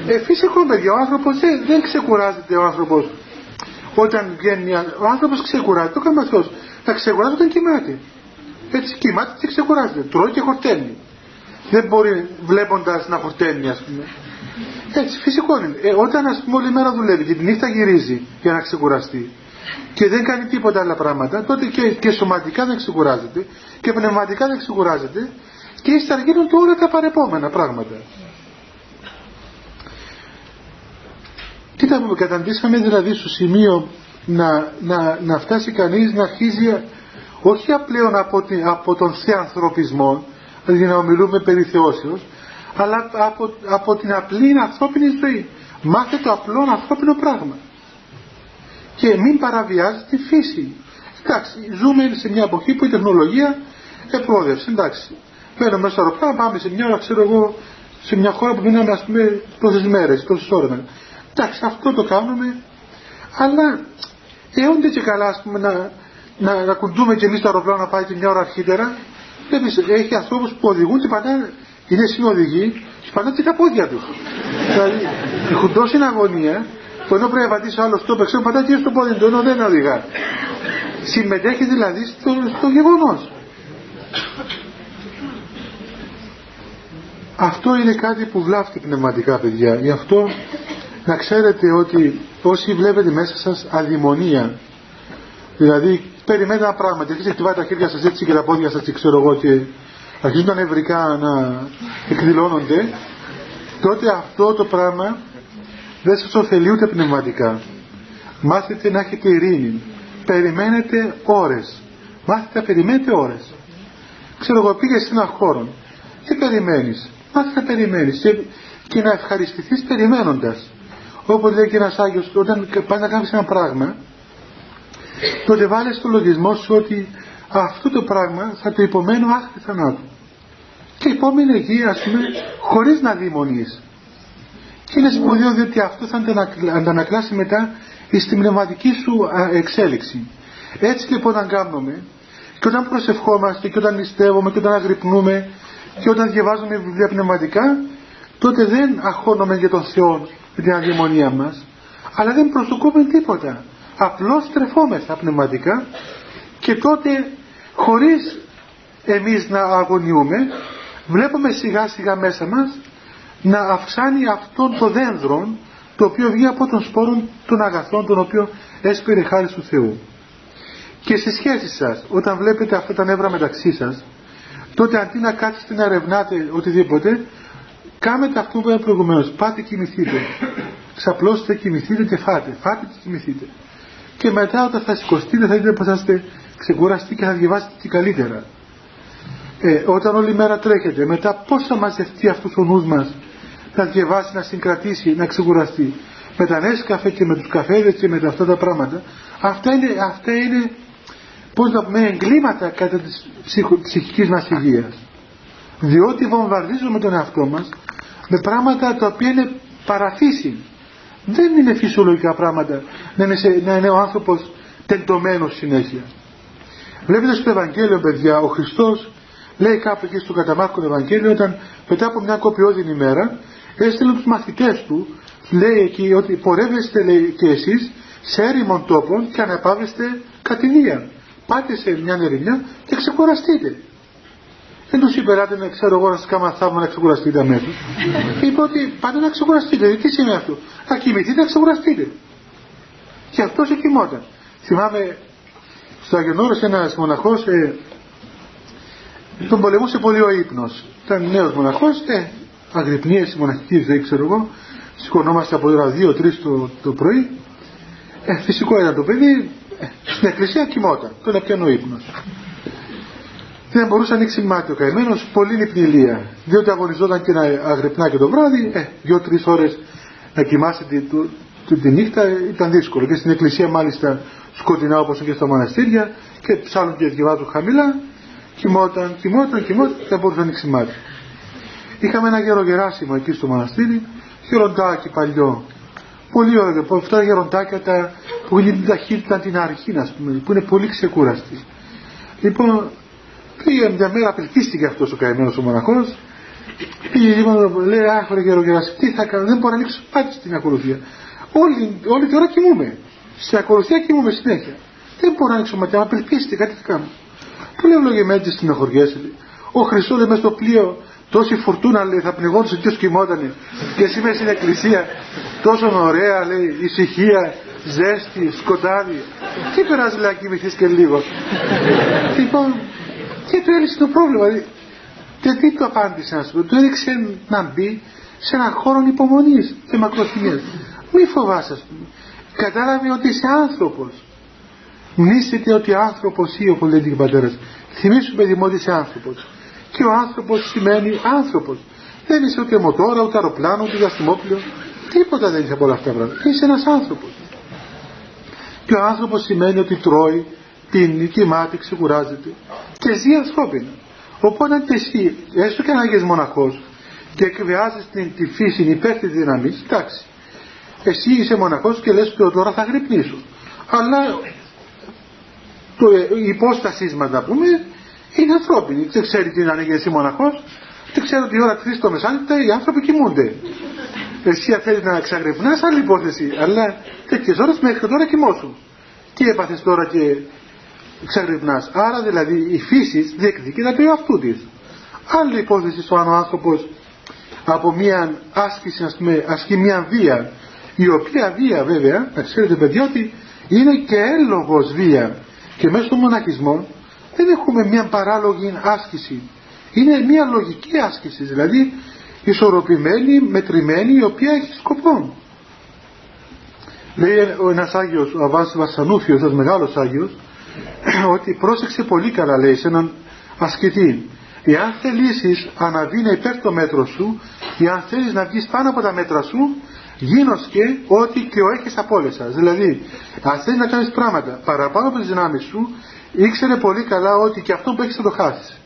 ε, φυσικό παιδιά, ο άνθρωπος δεν, δεν ξεκουράζεται ο άνθρωπος όταν βγαίνει ο άνθρωπος ξεκουράζεται, το κάνει αυτός, να ξεκουράζεται όταν κοιμάται. Έτσι κοιμάται και ξεκουράζεται, τρώει και χορταίνει. Δεν μπορεί βλέποντας να χορταίνει ας πούμε. Έτσι φυσικό είναι. Ε, όταν ας πούμε όλη μέρα δουλεύει και τη νύχτα γυρίζει για να ξεκουραστεί και δεν κάνει τίποτα άλλα πράγματα, τότε και, και σωματικά δεν ξεκουράζεται και πνευματικά δεν ξεκουράζεται και ύστερα γίνονται όλα τα παρεπόμενα πράγματα. Τι θα πούμε, καταντήσαμε δηλαδή στο σημείο να, να, να φτάσει κανείς να αρχίζει όχι απλέον από, την, από τον θεανθρωπισμό, δηλαδή να ομιλούμε περί θεώσεως, αλλά από, από την απλή ανθρώπινη ζωή. Μάθε το απλό ανθρώπινο πράγμα. Και μην παραβιάζει τη φύση. Εντάξει, ζούμε σε μια εποχή που η τεχνολογία επρόδευσε, εντάξει. Μένουμε μέσα στο αεροπλάνο, πάμε σε μια ώρα, ξέρω εγώ, σε μια χώρα που μείναμε, ας πούμε, τόσες μέρες, τόσες ώρες. Εντάξει, αυτό το κάνουμε, αλλά αιώνται και καλά, ας πούμε, να, να, να κουντούμε και εμείς το αεροπλάνο να πάει και μια ώρα αρχίτερα. Βλέπεις, έχει ανθρώπους που οδηγούν και πατάνε, είναι συνοδηγοί και πατάνε και τα πόδια τους. δηλαδή, έχουν τόση αγωνία, που ενώ πρέπει να πατήσει άλλος στο παίξο, πατάει και στο πόδι του, ενώ δεν οδηγά. Συμμετέχει δηλαδή στο, στο γεγονός. Αυτό είναι κάτι που βλάφτει πνευματικά παιδιά. Γι' αυτό να ξέρετε ότι όσοι βλέπετε μέσα σας αδημονία, δηλαδή περιμένετε ένα πράγμα και αρχίζετε χτυπάτε τα χέρια σας έτσι και τα πόδια σας και ξέρω εγώ και αρχίζουν τα νευρικά να εκδηλώνονται, τότε αυτό το πράγμα δεν σας ωφελεί ούτε πνευματικά. Μάθετε να έχετε ειρήνη. Περιμένετε ώρες. Μάθετε να περιμένετε ώρες. Ξέρω εγώ πήγες σε ένα χώρο και περιμένεις; Μάθετε να περιμένεις και, και να ευχαριστηθείς περιμένοντας. Όπως λέει και ένας Άγιος, όταν πάει να κάνεις ένα πράγμα, τότε βάλεις στο λογισμό σου ότι αυτό το πράγμα θα το υπομένω άχθη θανάτου. Και υπόμενη εκεί, ας πούμε, χωρίς να δημονείς. Και είναι σπουδαίο διότι αυτό θα αντανακλάσει μετά στην πνευματική σου εξέλιξη. Έτσι λοιπόν όταν κάνουμε και όταν προσευχόμαστε και όταν νηστεύουμε και όταν αγρυπνούμε και όταν διαβάζουμε βιβλία πνευματικά τότε δεν αχώνουμε για τον Θεό με την αδαιμονία μας αλλά δεν προσδοκούμε τίποτα. Απλώς στρεφόμεθα πνευματικά και τότε χωρίς εμείς να αγωνιούμε βλέπουμε σιγά σιγά μέσα μας να αυξάνει αυτόν το δένδρο το οποίο βγει από τον σπόρο των αγαθών τον οποίο έσπηρε χάρη του Θεού. Και στις σχέσεις σας όταν βλέπετε αυτά τα νεύρα μεταξύ σας τότε αντί να κάτσετε να ερευνάτε οτιδήποτε Κάμετε αυτό που είπα προηγουμένως. Πάτε κοιμηθείτε. Ξαπλώστε, κοιμηθείτε και φάτε. Φάτε και κοιμηθείτε. Και μετά όταν θα σηκωστείτε θα δείτε πως θα είστε ξεκουραστεί και θα διαβάσετε και καλύτερα. ε, όταν όλη μέρα τρέχετε μετά πώς θα μαζευτεί αυτός ο νους μας να διαβάσει, να συγκρατήσει, να ξεκουραστεί με τα καφέ και με τους καφέδες και με αυτά τα πράγματα αυτά είναι, αυτά είναι πώς να πούμε εγκλήματα κατά της ψυχικής μας υγείας διότι βομβαρδίζουμε τον εαυτό μας με πράγματα τα οποία είναι παραφύση δεν είναι φυσιολογικά πράγματα να είναι, σε, να είναι ο άνθρωπος τεντωμένος συνέχεια. Βλέπετε στο Ευαγγέλιο παιδιά ο Χριστός λέει κάπου εκεί στο καταμάρκο Ευαγγέλιο όταν μετά από μια κοπιόδινη ημέρα έστειλε τους μαθητές του λέει εκεί ότι πορεύεστε λέει και εσείς σε έρημον τόπων και αναπαύεστε κατηνία πάτε σε μια ερημιά και ξεκουραστείτε δεν τους είπε, να ξέρω εγώ να σας κάνω θαύμα να ξεκουραστείτε αμέσως. είπε ότι πάτε να ξεκουραστείτε. Τι σημαίνει αυτό; Θα κοιμηθείτε να ξεκουραστείτε. Και αυτός κοιμόταν. Θυμάμαι στο Αγενόρο ένας μοναχός ε, τον πολεμούσε πολύ ο ύπνος. Ήταν νέος μοναχός, ε, αγρυπνίες μοναχικής δεν ξέρω εγώ. Σηκωνόμαστε από ώρα 2-3 το, το πρωί. Ε, φυσικό ήταν το παιδί. Ε, στην εκκλησία κοιμόταν. Τον έπιανε ο ύπνος δεν μπορούσε να ανοίξει μάτι ο καημένος, πολύ νυπνηλία. Διότι αγωνιζόταν και να αγρυπνά και το βράδυ, ε, δύο-τρεις ώρες να κοιμάσαι τη, τη, τη, νύχτα ήταν δύσκολο. Και στην εκκλησία μάλιστα σκοτεινά όπως και στα μοναστήρια και ψάλλουν και διαβάζουν χαμηλά. Κοιμόταν, κοιμόταν, κοιμόταν και δεν μπορούσε να ανοίξει μάτι. Είχαμε ένα γερογεράσιμο εκεί στο μοναστήρι, γεροντάκι παλιό. Πολύ ωραίο, από αυτά τα γεροντάκια τα, που είναι την ταχύτητα την αρχή, ας πούμε, που είναι πολύ ξεκούραστη. Λοιπόν, Πήγε μια μέρα, απελπίστηκε αυτός ο καημένος ο μοναχός. Πήγε λοιπόν, λέει, Αχ, ρε γερογεράσι, τι θα κάνω, δεν μπορώ να ανοίξω πάτη στην ακολουθία. Όλη, όλη την ώρα κοιμούμαι. Στην ακολουθία κοιμούμαι συνέχεια. Δεν μπορώ να ανοίξω ματιά, απελπίστηκε, κάτι θα κάνω. Που λέει ο Λογεμέντη στην αχωριέσαι. Ο Χριστός λέει μέσα στο πλοίο, τόση φουρτούνα λέει, θα πνιγόντουσε και κοιμότανε. Και εσύ μέσα στην εκκλησία, τόσο ωραία λέει, ησυχία, ζέστη, σκοτάδι. Τι περάζει λέει να κοιμηθεί και λίγο. λοιπόν, και του έλυσε το πρόβλημα. Δηλαδή, και τι του απάντησε να σου του έδειξε να μπει σε έναν χώρο υπομονής και μακροθυμίας. Μη φοβάσαι, ας πούμε. Κατάλαβε ότι είσαι άνθρωπος. Μνήσετε ότι άνθρωπος ή όπω λέει την πατέρας. Θυμήσου παιδί μου ότι είσαι άνθρωπος. Και ο άνθρωπος σημαίνει άνθρωπος. Δεν είσαι ούτε μοτόρα, ούτε αεροπλάνο, ούτε διαστημόπλαιο. Τίποτα δεν είσαι από όλα αυτά τα πράγματα. Είσαι ένας άνθρωπος. Και ο άνθρωπος σημαίνει ότι τρώει, πίνει, κοιμάται, ξεκουράζεται και ζει ανθρώπινα. Οπότε αν και εσύ, έστω και αν είσαι μοναχός και εκβιάζεις την, τη φύση υπέρ της δύναμης, εντάξει, εσύ είσαι μοναχός και λες ότι τώρα θα γρυπνήσω. Αλλά το, η υπόστασής μας να πούμε είναι ανθρώπινη. Δεν ξέρει τι είναι αν εσύ μοναχός, δεν ξέρω ότι η ώρα 3 το μεσάνυχτα οι άνθρωποι κοιμούνται. Εσύ αν θέλεις να ξαγρυπνάς άλλη υπόθεση, αλλά τέτοιες ώρες μέχρι τώρα κοιμώσου. Τι έπαθες τώρα και ξαγρυπνάς. Άρα δηλαδή η φύση διεκδικεί τα του εαυτού της. Άλλη υπόθεση στο αν ο άνθρωπος από μια άσκηση, ας πούμε, ασκεί μια βία, η οποία βία βέβαια, να ξέρετε παιδιά ότι είναι και έλογος βία. Και μέσα στο μοναχισμό δεν έχουμε μια παράλογη άσκηση. Είναι μια λογική άσκηση, δηλαδή ισορροπημένη, μετρημένη, η οποία έχει σκοπό. Λέει ο ένας Άγιος, ο Αβάς Βασανούφιος, ένας μεγάλος Άγιος, ότι πρόσεξε πολύ καλά λέει σε έναν ασκητή. Εάν θελήσεις αναβεί υπέρ το μέτρο σου εάν θέλεις να βγεις πάνω από τα μέτρα σου γίνοσκε ότι και ο έχεις απόλυσα δηλαδή αν θέλεις να κάνεις πράγματα παραπάνω από τις δυνάμεις σου ήξερε πολύ καλά ότι και αυτό που έχεις θα το χάσεις.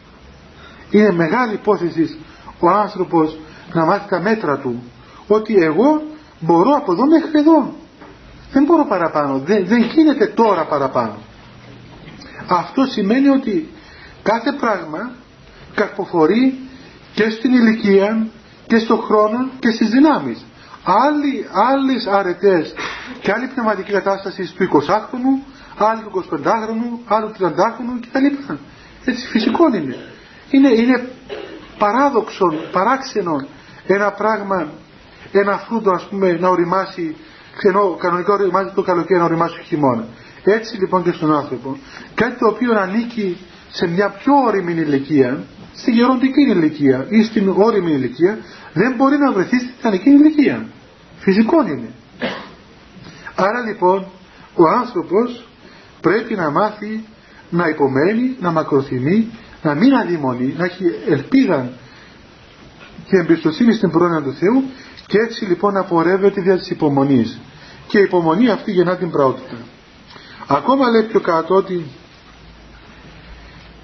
Είναι μεγάλη υπόθεση ο άνθρωπος να μάθει τα μέτρα του ότι εγώ μπορώ από εδώ μέχρι εδώ. Δεν μπορώ παραπάνω. Δεν, δεν γίνεται τώρα παραπάνω αυτό σημαίνει ότι κάθε πράγμα καρποφορεί και στην ηλικία και στον χρόνο και στις δυνάμεις. Άλλοι, άλλες αρετές και άλλη πνευματική κατάσταση του 20χρονου, άλλη του 25χρονου, άλλη του 30χρονου κτλ. Έτσι φυσικό είναι. Είναι, είναι παράδοξο, παράξενο ένα πράγμα, ένα φρούτο ας πούμε να οριμάσει, ξενό, κανονικά οριμάζει το καλοκαίρι να οριμάσει το χειμώνας. Έτσι λοιπόν και στον άνθρωπο, κάτι το οποίο ανήκει σε μια πιο όρημη ηλικία, στη γεροντική ηλικία ή στην όρημη ηλικία, δεν μπορεί να βρεθεί στην ιδανική ηλικία. Φυσικό είναι. Άρα λοιπόν ο άνθρωπος πρέπει να μάθει να υπομένει, να μακροθυμεί, να μην αδειμονεί, να έχει ελπίδα και εμπιστοσύνη στην πρόνοια του Θεού και έτσι λοιπόν να πορεύεται δια της υπομονής και η υπομονή αυτή γεννά την πραότητα ακόμα λέει πιο κάτω ότι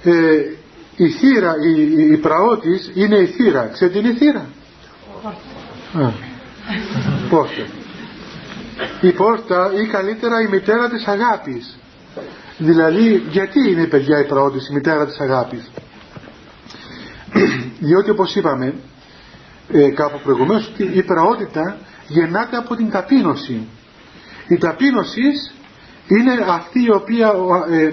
ε, η θύρα, η, η, η πραότης είναι η θύρα. Ξέρετε είναι η θύρα; Α, πόρτα. Η πόρτα ή καλύτερα η μητέρα της αγάπης. Δηλαδή γιατί είναι παιδιά η πραότης η μητέρα της αγάπης; Διότι όπως είπαμε ε, κάπου προηγουμένως η πραότητα γεννάται από την ταπείνωση. Η ταπείνωση είναι αυτή η οποία ε,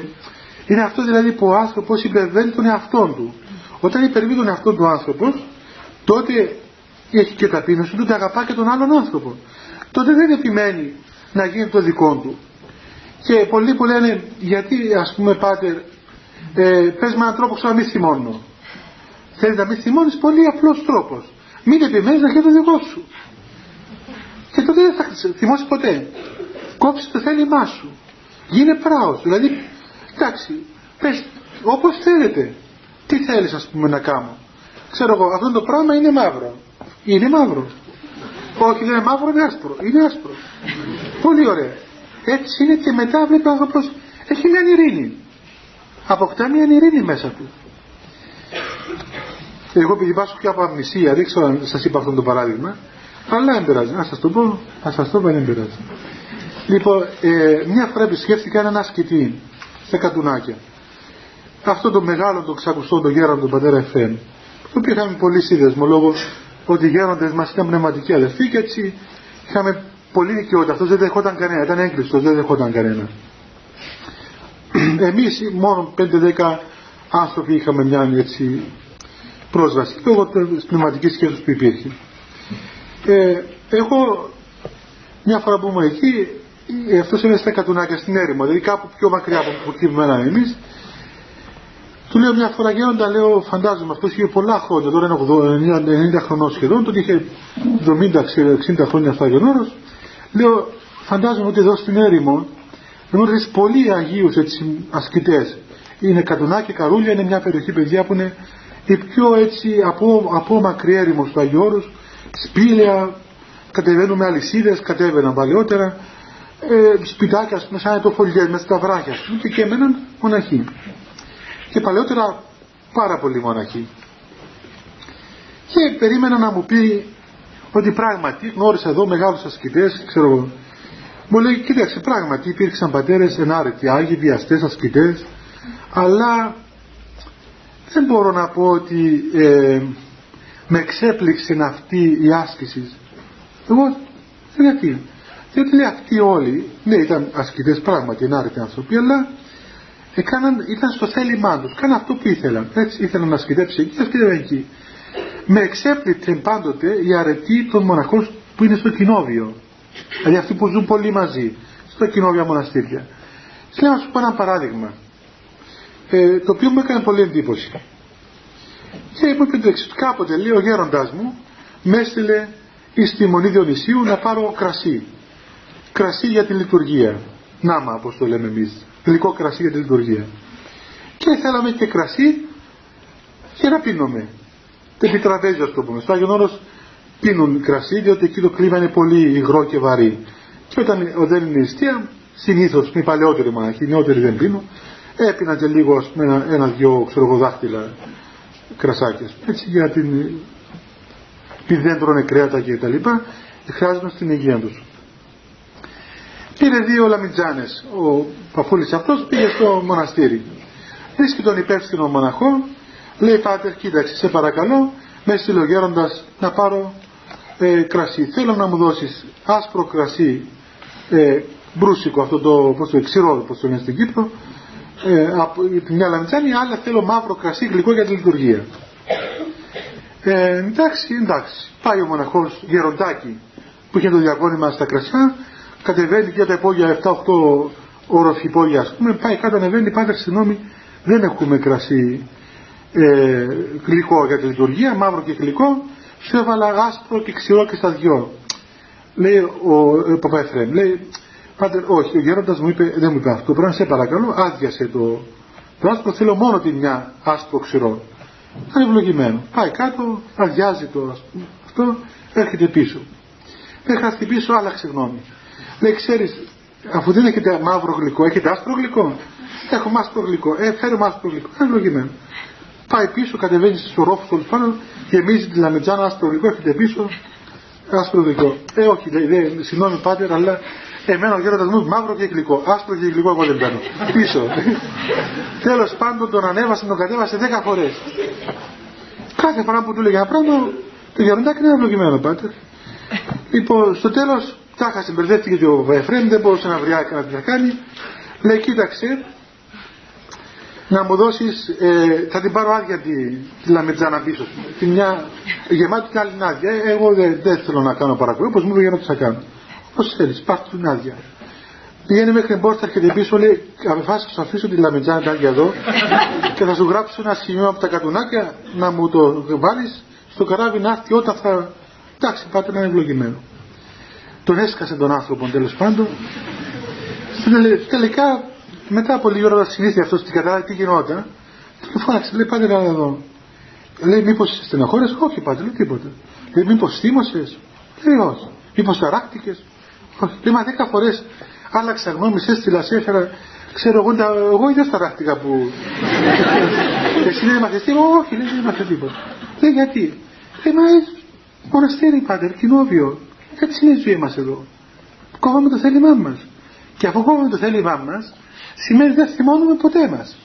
είναι αυτό δηλαδή που ο άνθρωπος υπερβαίνει τον εαυτό του όταν υπερβεί τον εαυτό του άνθρωπος τότε έχει και ταπείνωση τότε αγαπά και τον άλλον άνθρωπο τότε δεν επιμένει να γίνει το δικό του και πολλοί που λένε γιατί ας πούμε πάτερ ε, πες με έναν τρόπο ξέρω να μην θυμώνω θέλει να μην θυμώνεις πολύ απλός τρόπος μην επιμένεις να γίνει το δικό σου. Και τότε δεν θα θυμώσεις ποτέ. Κόψεις το θέλημά σου. Γίνε πράος. Δηλαδή, εντάξει, πες όπως θέλετε. Τι θέλεις ας πούμε να κάνω. Ξέρω εγώ, αυτό το πράγμα είναι μαύρο. Είναι μαύρο. Όχι, δεν είναι μαύρο, είναι άσπρο. Είναι άσπρο. Πολύ ωραία. Έτσι είναι και μετά βλέπει ο άνθρωπος έχει μια ειρήνη. Αποκτά μια ειρήνη μέσα του. Εγώ επειδή πάσω πια από αμνησία, δεν ξέρω αν σας είπα αυτό το παράδειγμα, αλλά δεν πειράζει. Να σας το πω, να σας το πω, δεν πειράζει. Λοιπόν, ε, μια φορά επισκέφθηκα ένα ασκητή σε κατουνάκια. Αυτό το μεγάλο, το ξακουστό, το γέρον, τον πατέρα Εφέν, το οποίο είχαμε πολύ σύνδεσμο λόγω ότι οι γέροντες μας ήταν πνευματικοί αδελφοί και έτσι είχαμε πολύ δικαιότητα. Αυτός δεν δεχόταν κανένα, ήταν έγκλειστος, δεν δεχόταν κανένα. Εμείς μόνο 5-10 άνθρωποι είχαμε μια έτσι πρόσβαση λόγω της πνευματικής σχέσης που υπήρχε. Ε, εγώ μια φορά που ήμουν εκεί, ε, αυτός είναι στα κατουνάκια στην έρημο, δηλαδή κάπου πιο μακριά από που κοιμημένα εμείς, του λέω μια φορά γέροντα, λέω φαντάζομαι αυτός είχε πολλά χρόνια, τώρα είναι 90 χρονών σχεδόν, τότε είχε 70-60 χρόνια αυτά ώρος. Λέω φαντάζομαι ότι εδώ στην έρημο γνώριζες πολλοί Αγίους έτσι, ασκητές. Είναι κατουνάκια, καρούλια, είναι μια περιοχή παιδιά που είναι η πιο έτσι από, από μακριέρημος του Αγίου Όρους, σπήλαια, κατεβαίνουν με αλυσίδες, κατέβαιναν παλαιότερα, ε, σπιτάκια, ας πούμε, σαν το φωλιές, με στα βράχια, και, και έμεναν μοναχοί. Και παλαιότερα πάρα πολύ μοναχοί. Και περίμενα να μου πει ότι πράγματι γνώρισα εδώ μεγάλους ασκητές, ξέρω εγώ. Μου λέει, κοίταξε, πράγματι υπήρξαν πατέρες ενάρετοι, άγιοι, βιαστές, ασκητές, αλλά δεν μπορώ να πω ότι ε, με εξέπληξε αυτή η άσκηση. Εγώ γιατί. Διότι λέει αυτοί όλοι, ναι ήταν ασκητές πράγματι, ενάρετοι άνθρωποι, αλλά έκαναν, ήταν στο θέλημά τους, κάναν αυτό που ήθελαν. Έτσι ήθελαν να ασκητέψει εκεί, ασκητεύαν εκεί. Με εξέπληξε πάντοτε η αρετή των μοναχών που είναι στο κοινόβιο. Δηλαδή αυτοί που ζουν πολύ μαζί, στο κοινόβια μοναστήρια. Θέλω να σου πω ένα παράδειγμα ε, το οποίο μου έκανε πολύ εντύπωση. Και μου είπε το εξής, κάποτε λέει ο γέροντάς μου με έστειλε εις τη Μονή Διονυσίου να πάρω κρασί. Κρασί για τη λειτουργία. Νάμα όπως το λέμε εμείς. Γλυκό κρασί για τη λειτουργία. Και θέλαμε και κρασί και να πίνουμε. Δεν επιτραπέζει α το πούμε. Στο Άγιον Όρος πίνουν κρασί διότι εκεί το κλίμα είναι πολύ υγρό και βαρύ. Και όταν δεν είναι νηστεία, συνήθως οι παλαιότεροι μοναχοί, οι νεότεροι δεν πίνουν, έπινα και λίγο με ένα, ένα-δυο ξέρω δάχτυλα κρασάκες έτσι για την επειδή δεν τρώνε κρέατα και τα λοιπά χρειάζονταν στην υγεία τους πήρε δύο λαμιτζάνες ο παφούλης αυτός πήγε στο μοναστήρι βρίσκει τον υπεύθυνο μοναχό λέει πάτερ κοίταξε σε παρακαλώ με έστειλε ο γέροντας να πάρω ε, κρασί θέλω να μου δώσεις άσπρο κρασί ε, μπρούσικο αυτό το, πώς το ξηρό όπως το λένε στην Κύπρο ε, από τη μια λαμιτσάνη, άλλα θέλω μαύρο κρασί γλυκό για τη λειτουργία. Ε, εντάξει, εντάξει. Πάει ο μοναχός γεροντάκι που είχε το διαγώνιμα στα κρασιά, κατεβαίνει και τα υπόγεια 7-8 όροφη υπόγεια ας πούμε, πάει κάτω ανεβαίνει, πάτε συγγνώμη, δεν έχουμε κρασί ε, γλυκό για τη λειτουργία, μαύρο και γλυκό, σου έβαλα άσπρο και ξηρό και στα δυο. Λέει ο ε, Παπα λέει, Πάτερ, όχι, ο γέροντας μου είπε, δεν μου είπε αυτό, πρέπει να σε παρακαλώ, άδειασε το Το άσπρο θέλω μόνο τη μια άσπρο ξηρό. είναι ευλογημένο. Πάει κάτω, αδειάζει το αυτό, έρχεται πίσω. Δεν χάσει πίσω, άλλαξε γνώμη. Λέει, ξέρεις, αφού δεν έχετε μαύρο γλυκό, έχετε άσπρο γλυκό. Έχω άσπρο γλυκό. Ε, φέρω άσπρο γλυκό. Είναι ευλογημένο. Πάει πίσω, κατεβαίνει στου ρόφου τέλο πάντων, γεμίζει τη λαμετζάνα άσπρο γλυκό, έρχεται πίσω, άσπρο γλυκό. Ε, όχι, λέει, λέει συγγνώμη πάτερ, αλλά εμένα ο γέροντας μου μαύρο και γλυκό. Άσπρο και γλυκό εγώ δεν παίρνω. Πίσω. Τέλος πάντων τον ανέβασε, τον κατέβασε 10 φορές. Κάθε φορά που του λέγει ένα πράγμα, το γεροντάκι είναι ευλογημένο πάτερ. Λοιπόν, στο τέλος, τάχα συμπερδεύτηκε ο Εφρέμ, δεν μπορούσε να βρει άκρη να τι κάνει. Λέει, κοίταξε, να μου δώσεις, ε, θα την πάρω άδεια τη, τη λαμετζάνα πίσω. Τη μια γεμάτη και άλλη άδεια. Ε, εγώ δεν, δεν θέλω να κάνω παρακολουθώ, όπως μου είπε για να το κάνω. Πώς θέλεις, πάρ' την άδεια. Πηγαίνει μέχρι την πόρτα, έρχεται πίσω, λέει: Απεφάσισα θα αφήσω τη λαμετζάνα άδεια εδώ και θα σου γράψω ένα σημείο από τα κατουνάκια να μου το βάλεις στο καράβι να έρθει όταν θα. Εντάξει, πάτε να είναι ευλογημένο. Τον έσκασε τον άνθρωπο τέλος πάντων. Τελικά μετά από λίγη ώρα συνήθεια αυτός στην κατάλαβη τι γινόταν, του φώναξε, λέει πάτε να εδώ. Λέει μήπως στενοχώρε, όχι πάτε, λέει τίποτα. Λέει μήπως θύμωσε, λέει όχι. Μήπως ταράχτηκες, όχι. Λέει μα δέκα φορές άλλαξα γνώμης, σε έστειλα, σε έφερα. Ξέρω εγώ, εγώ ίδιος ταράχτηκα που. Εσύ δεν έμαθες τίποτα, όχι, λέει δεν έμαθε τίποτα. Λέει γιατί; Λέει μα μοναστήρι πάτε, κοινόβιο. Έτσι είναι η ζωή μας εδώ. Κόβαμε το θέλημά μας. Και αφού κόβαμε το θέλημά μας, σημαίνει δεν θυμώνουμε ποτέ μας.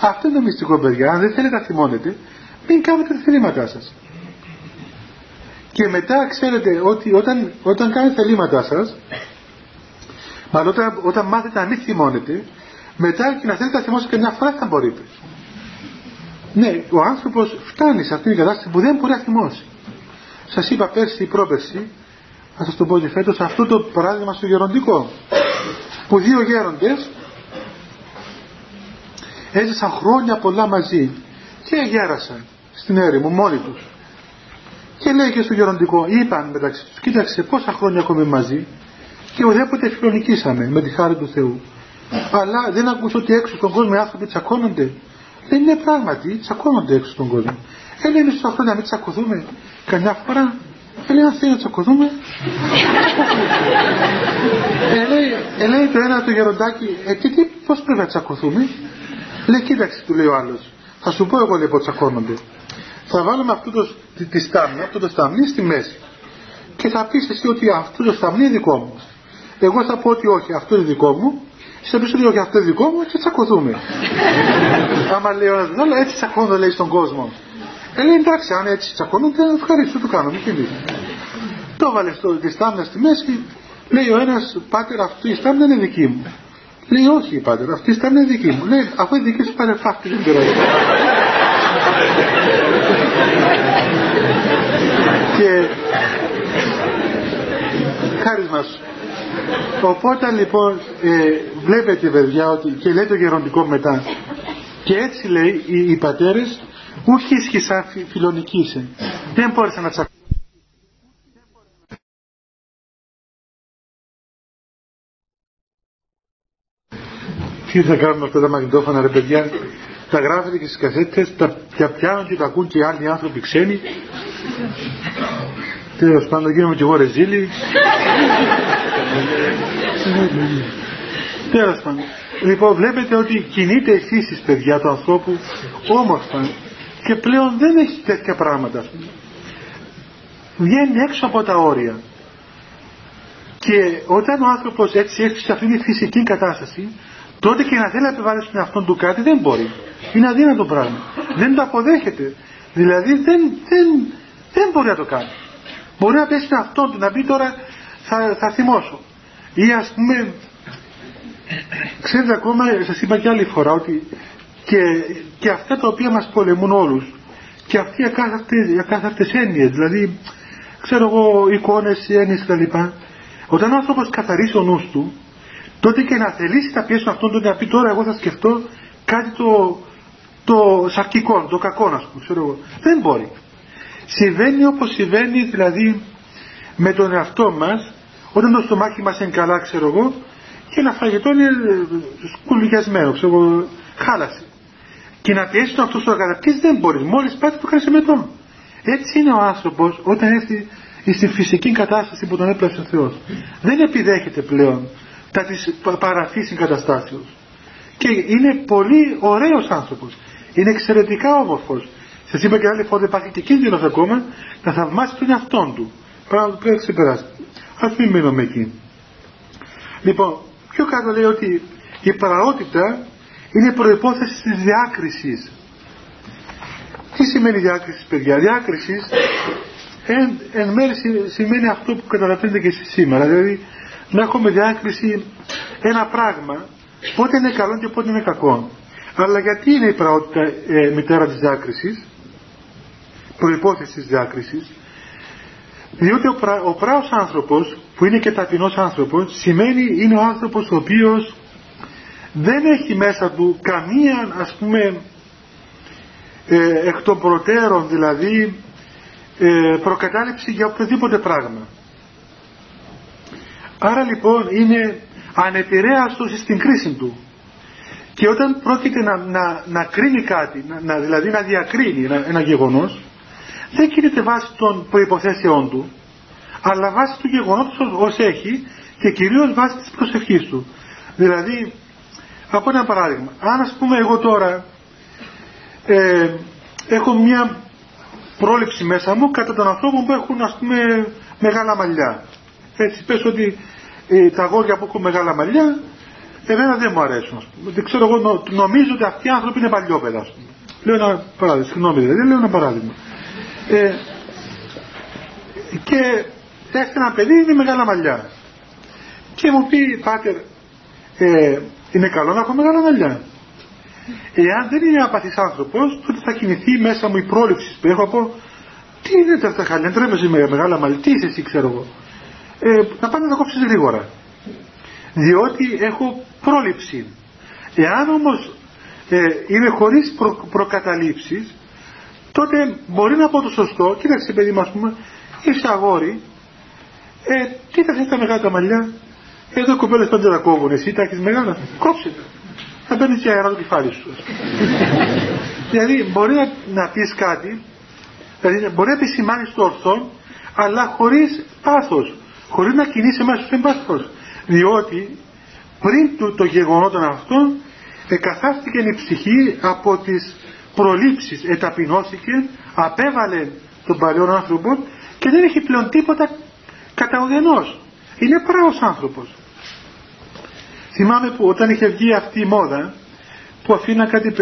Αυτό είναι το μυστικό παιδιά. Αν δεν θέλετε να θυμώνετε, μην κάνετε τα θελήματά σας. Και μετά ξέρετε ότι όταν, όταν κάνετε τα θελήματά σας, μάλλον όταν, όταν μάθετε να μην θυμώνετε, μετά και να θέλετε να θυμώσετε και μια φορά θα μπορείτε. Ναι, ο άνθρωπος φτάνει σε αυτήν την κατάσταση που δεν μπορεί να θυμώσει. Σας είπα πέρσι ή πρόπερσι, θα σας το πω και φέτος, αυτό το παράδειγμα στο γεροντικό που δύο γέροντες έζησαν χρόνια πολλά μαζί και γέρασαν στην έρημο μόνοι τους. Και λέει και στο γεροντικό είπαν μεταξύ τους κοίταξε πόσα χρόνια έχουμε μαζί και ουδέποτε φιλονικήσαμε με τη χάρη του Θεού αλλά δεν ακούσω ότι έξω στον κόσμο οι άνθρωποι τσακώνονται. Δεν είναι πράγματι τσακώνονται έξω στον κόσμο. Ε, λέει εμείς τόσα χρόνια μην τσακωθούμε καμιά φορά ε, λέει αν θέλει να τσακωθούμε ε, λέει, το ένα το γεροντάκι ε, και τι, πώς πρέπει να τσακωθούμε λέει κοίταξε του λέει ο άλλος θα σου πω εγώ λέει πως τσακώνονται θα βάλουμε αυτό το, τη, τη στάμνη, αυτό το σταμνί στη μέση και θα πεις εσύ ότι αυτό το σταμνί είναι δικό μου εγώ θα πω ότι όχι αυτό είναι δικό μου σε πεις ότι όχι αυτό είναι δικό μου και τσακωθούμε άμα λέει ο άλλος έτσι τσακώνονται λέει στον κόσμο ε, λέει εντάξει, αν έτσι τσακώνονται, ευχαριστώ, το κάνω, μην Το έβαλε στο, τη στάμνα στη μέση, λέει ο ένας, πάτερ, αυτή η στάμνα είναι δική μου. Λέει, όχι, πάτερ, αυτή η στάμνα είναι δική μου. Λέει, αφού είναι δική σου, πάρε φάχτη, δεν πειράζει. και χάρισμα σου. Οπότε λοιπόν ε, βλέπετε παιδιά ότι και λέει το γεροντικό μετά και έτσι λέει οι, οι πατέρες όχι ίσχυσα φιλονικήσε. Δεν μπόρεσα να τσακώσω. Τι θα κάνουμε αυτά τα μαγνητόφωνα ρε παιδιά, τα γράφετε και στις κασέτες, τα, τα πιάνουν και τα ακούν και άλλοι άνθρωποι ξένοι. Τέλος πάντων γίνομαι και εγώ ρεζίλη. Τέλος πάντων. Λοιπόν βλέπετε ότι κινείται η φύση παιδιά του ανθρώπου όμορφα και πλέον δεν έχει τέτοια πράγματα. Βγαίνει έξω από τα όρια. Και όταν ο άνθρωπος έτσι έρθει σε αυτήν τη φυσική κατάσταση, τότε και να θέλει να επιβάλλει στον εαυτό του κάτι δεν μπορεί. Είναι αδύνατο πράγμα. Δεν το αποδέχεται. Δηλαδή δεν, δεν, δεν μπορεί να το κάνει. Μπορεί να πέσει στον εαυτό του, να πει τώρα θα, θα θυμώσω. Ή ας πούμε, ξέρετε ακόμα, σας είπα και άλλη φορά ότι και, και αυτά τα οποία μας πολεμούν όλους και αυτοί οι ακάθαρτες έννοιες δηλαδή ξέρω εγώ εικόνες, έννοιες κλπ όταν ο άνθρωπος καθαρίσει ο νους του τότε και να θελήσει τα πιέσουν αυτόν τον να πει τώρα εγώ θα σκεφτώ κάτι το, το σαρκικό, το κακό να πούμε ξέρω εγώ. δεν μπορεί συμβαίνει όπως συμβαίνει δηλαδή με τον εαυτό μας όταν το στομάχι μας είναι καλά ξέρω εγώ και ένα φαγητό είναι σκουλικιασμένο ξέρω εγώ χάλασε. Και να πιέσεις τον αυτός στο καταπτύσσει δεν μπορείς. Μόλις πάθεις το χρησιμετό. Έτσι είναι ο άνθρωπος όταν έρθει στην φυσική κατάσταση που τον έπλασε ο Θεός. Δεν επιδέχεται πλέον τα της παραφύση καταστάσεως. Και είναι πολύ ωραίος άνθρωπος. Είναι εξαιρετικά όμορφος. Σας είπα και άλλη φορά υπάρχει και κίνδυνος ακόμα να θαυμάσει τον εαυτό του. Πράγμα που πρέπει να ξεπεράσει. Α μην μείνουμε εκεί. Λοιπόν, πιο κάτω λέει ότι η παραότητα είναι προϋπόθεση της διάκρισης. Τι σημαίνει διάκριση παιδιά; Διάκρισης εν, εν μέρει σημαίνει αυτό που καταλαβαίνετε και εσείς σήμερα. Δηλαδή να έχουμε διάκριση ένα πράγμα πότε είναι καλό και πότε είναι κακό. Αλλά γιατί είναι η πραγματικά ε, μητέρα της διάκρισης, προϋπόθεση της διάκρισης, διότι ο, πρα, ο πράος άνθρωπος που είναι και ταπεινός άνθρωπος σημαίνει είναι ο άνθρωπος ο οποίος δεν έχει μέσα του καμία ας πούμε ε, εκ των προτέρων δηλαδή ε, προκατάληψη για οποιοδήποτε πράγμα. Άρα λοιπόν είναι ανεπηρέαστος στην κρίση του. Και όταν πρόκειται να, να, να κρίνει κάτι, να, δηλαδή να διακρίνει ένα, ένα γεγονός, δεν κινείται βάσει των προϋποθέσεών του, αλλά βάσει του γεγονότος ως έχει και κυρίως βάσει της προσευχής του. Δηλαδή, από ένα παράδειγμα, αν ας πούμε εγώ τώρα ε, έχω μια πρόληψη μέσα μου κατά των ανθρώπων που έχουν ας πούμε μεγάλα μαλλιά. Έτσι πες ότι ε, τα αγόρια που έχουν μεγάλα μαλλιά εμένα δεν μου αρέσουν. Δεν ξέρω εγώ νομίζω ότι αυτοί οι άνθρωποι είναι παλιόπαιδα. Ας πούμε. Λέω ένα παράδειγμα, συγγνώμη δηλαδή, λέω ένα παράδειγμα. Ε, και έρχεται ένα παιδί είναι μεγάλα μαλλιά. Και μου πει πάτερ ε, είναι καλό να έχω μεγάλα μαλλιά. Εάν δεν είναι απαθής άνθρωπος, τότε θα κινηθεί μέσα μου η πρόληψη που έχω από τι είναι αυτά τα χαλιά, τρέμεσαι με μεγάλα μαλλιά, τι είσαι εσύ ξέρω εγώ. Ε, να πάνε να τα κόψεις γρήγορα. Διότι έχω πρόληψη. Εάν όμως ε, είμαι χωρίς προ, προκαταλήψεις, τότε μπορεί να πω το σωστό, κοίταξε παιδί μου ας πούμε, είσαι αγόρι, ε, τι θα θες τα μεγάλα τα μαλλιά, εδώ κοπέλες πάντα τα κόβουν, εσύ τα έχεις μεγάλα, κόψε τα. Θα παίρνεις και αέρα το κεφάλι σου. δηλαδή μπορεί να, να πεις κάτι, δηλαδή μπορεί να επισημάνεις το ορθό, αλλά χωρίς πάθος, χωρίς να κινείσαι μέσα στο πάθος. Διότι πριν το, το γεγονότων αυτό εκαθάστηκε η ψυχή από τις προλήψεις, εταπεινώθηκε, απέβαλε τον παλιό άνθρωπο και δεν έχει πλέον τίποτα κατά ουδενός. Είναι πράος άνθρωπος. Θυμάμαι που όταν είχε βγει αυτή η μόδα που αφήνα κάτι,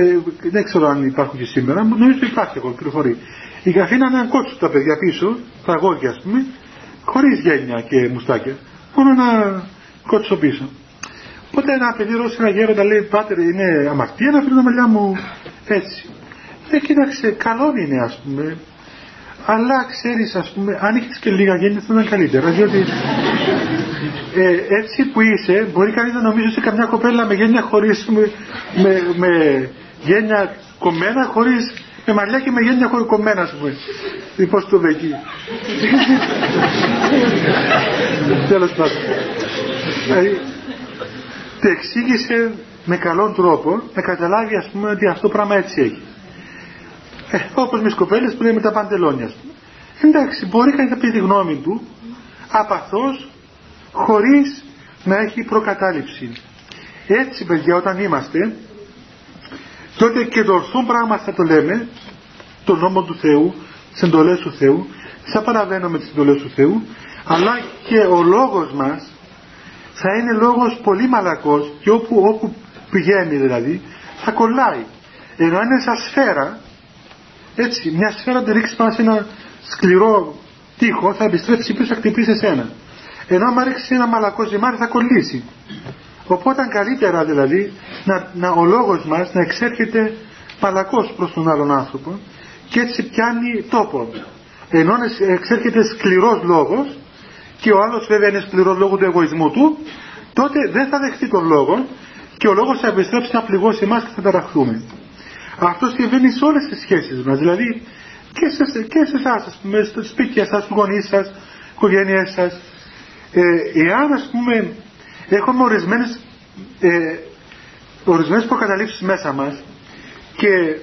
δεν ξέρω αν υπάρχουν και σήμερα, νομίζω ότι υπάρχει ακόμα πληροφορεί. Η αφήναν έναν κότσο τα παιδιά πίσω, τα αγόρια ας πούμε, χωρίς γένια και μουστάκια. Μόνο ένα κότσο πίσω. Οπότε ένα παιδί ρώσει ένα γέροντα λέει πάτερ είναι αμαρτία να αφήνω τα μαλλιά μου έτσι. Ε, κοίταξε, καλό είναι ας πούμε, αλλά ξέρεις, ας πούμε, αν έχεις και λίγα γέννη θα ήταν καλύτερα. Διότι ε, έτσι που είσαι, μπορεί κανείς να νομίζει σε καμιά κοπέλα με γέννια χωρίς. Με, με, με γένια κομμένα, χωρίς. με μαλλιά και με γένια χωρί κομμένα, ας πούμε. Λοιπόν, στο εκεί. Τέλος πάντων. Δηλαδή, το εξήγησε με καλόν τρόπο να καταλάβει, ας πούμε, ότι αυτό πράγμα έτσι έχει. Ε, όπως με σκοπέλες που λέει με τα παντελόνια. Εντάξει, μπορεί κανείς να πει τη γνώμη του, απαθώς, χωρίς να έχει προκατάληψη. Έτσι, παιδιά, όταν είμαστε, τότε και το ορθό πράγμα θα το λέμε, το νόμο του Θεού, τις εντολές του Θεού, θα παραβαίνουμε τις εντολές του Θεού, αλλά και ο λόγος μας θα είναι λόγος πολύ μαλακός και όπου, όπου πηγαίνει δηλαδή, θα κολλάει. Ενώ αν είναι σαν σφαίρα, έτσι, μια σφαίρα τη ρίξεις πάνω σε ένα σκληρό τείχο, θα επιστρέψει πίσω, θα χτυπήσει εσένα. Ενώ άμα ρίξεις ένα μαλακό ζυμάρι θα κολλήσει. Οπότε καλύτερα δηλαδή να, να ο λόγος μας να εξέρχεται μαλακός προς τον άλλον άνθρωπο και έτσι πιάνει τόπο. Ενώ εξέρχεται σκληρός λόγος και ο άλλος βέβαια είναι σκληρός λόγω του εγωισμού του, τότε δεν θα δεχτεί τον λόγο και ο λόγος θα επιστρέψει να πληγώσει εμάς και θα ταραχθούμε. Αυτό συμβαίνει σε όλες τις σχέσεις μας, δηλαδή και σε, και σε εσάς, ας πούμε, στο σπίτι σας, στους γονείς σας, οικογένειές σας. Ε, εάν, ας πούμε, έχουμε ορισμένες ε, ορισμένες προκαταλήψεις μέσα μας και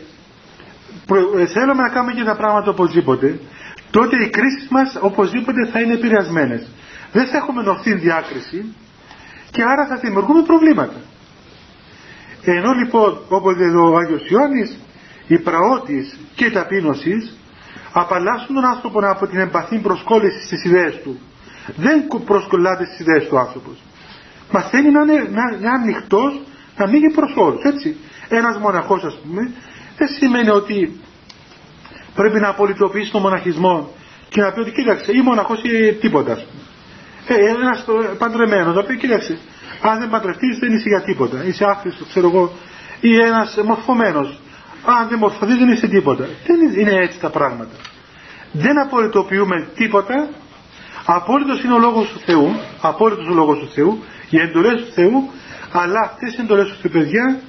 προ, ε, θέλουμε να κάνουμε και τα πράγματα οπωσδήποτε τότε οι κρίσεις μας οπωσδήποτε θα είναι επηρεασμένες. Δεν θα έχουμε ορθή διάκριση και άρα θα δημιουργούμε προβλήματα ενώ λοιπόν όπως λέει ο Άγιος Ιωάννης η πραότης και η ταπείνωσης απαλλάσσουν τον άνθρωπο από την εμπαθή προσκόλληση στις ιδέες του. Δεν προσκολάται στις ιδέες του άνθρωπος. Μαθαίνει να είναι, να, να ανοιχτός να ανοίγει προς όλους έτσι. Ένας μοναχός ας πούμε δεν σημαίνει ότι πρέπει να απολυτοποιήσει τον μοναχισμό και να πει ότι κοίταξε ή μοναχός ή τίποτα ας πούμε ε, ένας παντρεμένος να πει κοίταξε αν δεν παντρευτείς δεν είσαι για τίποτα. Είσαι άχρηστο ξέρω εγώ ή ένας μορφωμένος. Αν δεν μορφωθείς δεν είσαι τίποτα. Δεν είναι έτσι τα πράγματα. Δεν απολυτοποιούμε τίποτα. Απόλυτος είναι ο λόγος του Θεού απόλυτος ο λόγος του Θεού οι εντολές του Θεού αλλά αυτές οι εντολές του παιδιά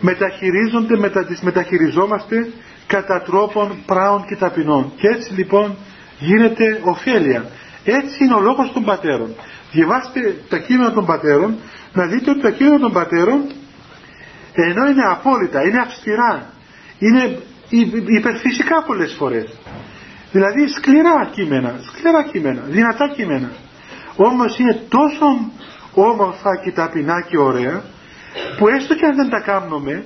μεταχειρίζονται, μετα, τις μεταχειριζόμαστε κατά τρόπον πράων και ταπεινών. Και έτσι λοιπόν γίνεται ωφέλεια. Έτσι είναι ο λόγος των πατέρων διαβάστε τα κείμενα των πατέρων να δείτε ότι τα κείμενα των πατέρων ενώ είναι απόλυτα, είναι αυστηρά είναι υπερφυσικά πολλές φορές. Δηλαδή σκληρά κείμενα σκληρά κείμενα, δυνατά κείμενα. Όμως είναι τόσο όμορφα και ταπεινά και ωραία που έστω και αν δεν τα κάνουμε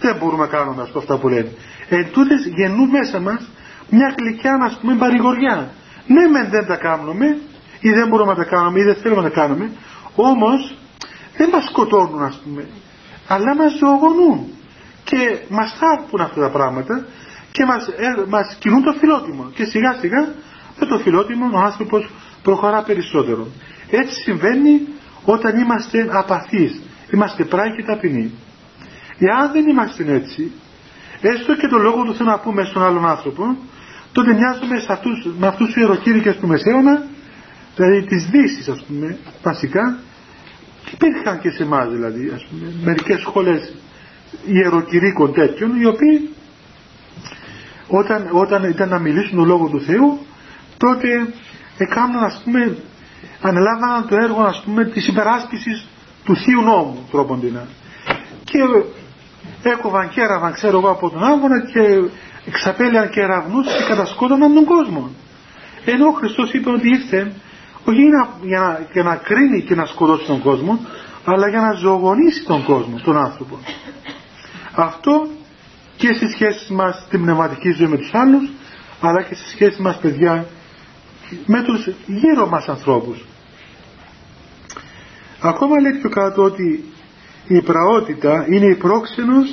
δεν μπορούμε να κάνουμε αυτό αυτά που λένε. Εν τούτες γεννούν μέσα μας μια γλυκιά να πούμε παρηγοριά. Ναι μεν δεν τα κάνουμε ή δεν μπορούμε να τα κάνουμε ή δεν θέλουμε να τα κάνουμε. Όμως δεν μας σκοτώνουν ας πούμε αλλά μας ζωογονούν και μας θάρπουν αυτά τα πράγματα και μας, ε, μας κινούν το φιλότιμο. Και σιγά σιγά με το φιλότιμο ο άνθρωπος προχωρά περισσότερο. Έτσι συμβαίνει όταν είμαστε απαθείς. Είμαστε πράοι και ταπεινοί. Εάν δεν είμαστε έτσι έστω και το λόγο του θέλω να πούμε στον άλλον άνθρωπο τότε μοιάζουμε σε αυτούς, με αυτούς τους ιεροκήρυκες του Μεσαίωνα δηλαδή τις δύσεις ας πούμε βασικά και υπήρχαν και σε εμάς δηλαδή ας πούμε μερικές σχολές ιεροκηρύκων τέτοιων οι οποίοι όταν, όταν ήταν να μιλήσουν το Λόγος του Θεού τότε έκαναν ας πούμε ανελάβαναν το έργο ας πούμε της υπεράσπισης του Θείου Νόμου τρόπον και έκοβαν και έραβαν ξέρω εγώ από τον άγωνα και εξαπέλυαν και ραβνούς και κατασκότωναν τον κόσμο. Ενώ ο Χριστός είπε ότι ήρθε όχι για να, για να κρίνει και να σκοτώσει τον κόσμο αλλά για να ζωογονήσει τον κόσμο, τον άνθρωπο. Αυτό και στις σχέσεις μας την πνευματική ζωή με τους άλλους αλλά και στις σχέσεις μας παιδιά με τους γύρω μας ανθρώπους. Ακόμα λέει πιο κάτω ότι η πραότητα είναι η πρόξενος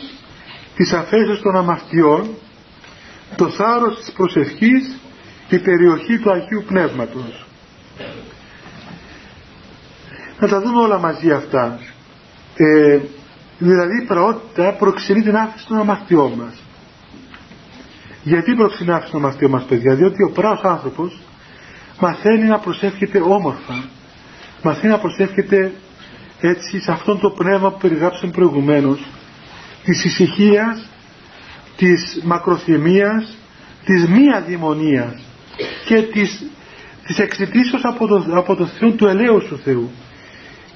της αφέσεως των αμαρτιών το θάρρος της προσευχής και η περιοχή του Αγίου Πνεύματος να τα δούμε όλα μαζί αυτά. Ε, δηλαδή η πραότητα προξενεί την άφηση των αμαρτιών μας. Γιατί προξενεί την άφηση των αμαρτιών μας παιδιά; Διότι ο πράος άνθρωπος μαθαίνει να προσεύχεται όμορφα. Μαθαίνει να προσεύχεται έτσι σε αυτό το πνεύμα που περιγράψαμε προηγουμένως της ησυχίας της μακροθυμίας της μη αδημονίας και της, της εξητήσεως από το, από το Θεό του ελέους του Θεού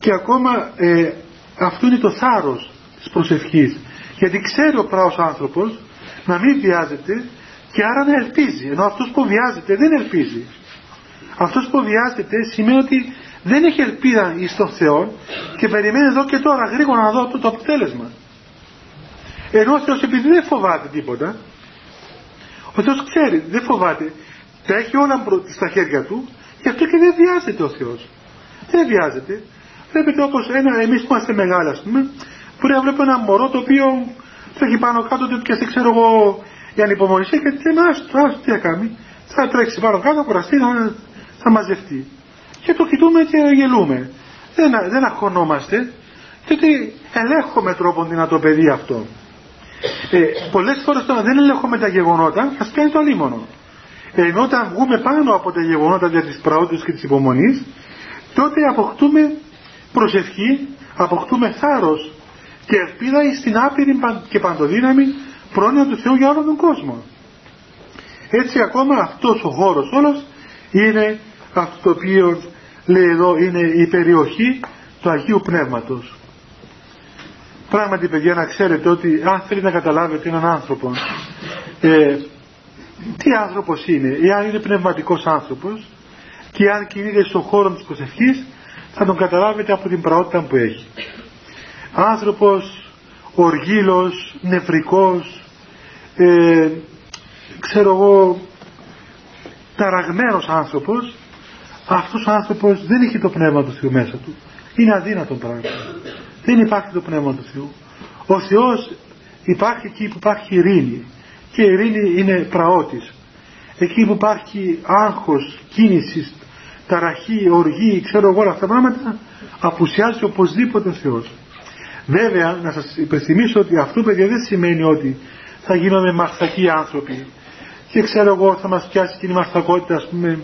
και ακόμα ε, αυτό είναι το θάρρος της προσευχής. Γιατί ξέρει ο πράος άνθρωπος να μην βιάζεται και άρα να ελπίζει. Ενώ αυτός που βιάζεται δεν ελπίζει. Αυτός που βιάζεται σημαίνει ότι δεν έχει ελπίδα εις τον Θεό και περιμένει εδώ και τώρα γρήγορα να δω το, το αποτέλεσμα. Ενώ ο Θεός επειδή δεν φοβάται τίποτα ο Θεός ξέρει δεν φοβάται. Τα έχει όλα στα χέρια του και αυτό και δεν βιάζεται ο Θεός. Δεν βιάζεται βλέπετε όπως ένα, εμείς που είμαστε μεγάλοι ας πούμε μπορεί να βλέπω ένα μωρό το οποίο τρέχει πάνω κάτω και δεν ξέρω εγώ η ανυπομονησία και τι άστο, τι θα κάνει θα τρέξει πάνω κάτω, θα κουραστεί, θα, θα μαζευτεί. Και το κοιτούμε και γελούμε. Δεν, δεν αγχωνόμαστε γιατί ελέγχουμε τρόπον να το παιδί αυτό. Ε, πολλές φορές τώρα δεν ελέγχουμε τα γεγονότα θα πιάνει το αλίμονο. Ενώ όταν βγούμε πάνω από τα γεγονότα για τις πραότητες και της υπομονής τότε αποκτούμε προσευχή αποκτούμε θάρρος και ελπίδα στην άπειρη και παντοδύναμη πρόνοια του Θεού για όλο τον κόσμο. Έτσι ακόμα αυτός ο χώρος όλος είναι αυτός το οποίος λέει εδώ είναι η περιοχή του Αγίου Πνεύματος. πράγματι παιδιά να ξέρετε ότι αν θέλετε να καταλάβετε έναν άνθρωπο ε, τι άνθρωπος είναι, εάν είναι πνευματικός άνθρωπος και αν κινείται στον χώρο της προσευχής θα τον καταλάβετε από την πραγότητα που έχει. Άνθρωπος οργήλος, νευρικός, ε, ξέρω εγώ, ταραγμένος άνθρωπος, αυτός ο άνθρωπος δεν έχει το Πνεύμα του Θεού μέσα του. Είναι αδύνατο πράγμα. Δεν υπάρχει το Πνεύμα του Θεού. Ο Θεός υπάρχει εκεί που υπάρχει ειρήνη. Και η ειρήνη είναι πραότης. Εκεί που υπάρχει άγχος, κίνησης, ταραχή, οργή, ξέρω εγώ όλα αυτά τα πράγματα, απουσιάζει οπωσδήποτε ο Θεός. Βέβαια, να σας υπενθυμίσω ότι αυτό παιδιά δεν σημαίνει ότι θα γίνουμε μαρθακοί άνθρωποι και ξέρω εγώ θα μας πιάσει και η μαρθακότητα ας πούμε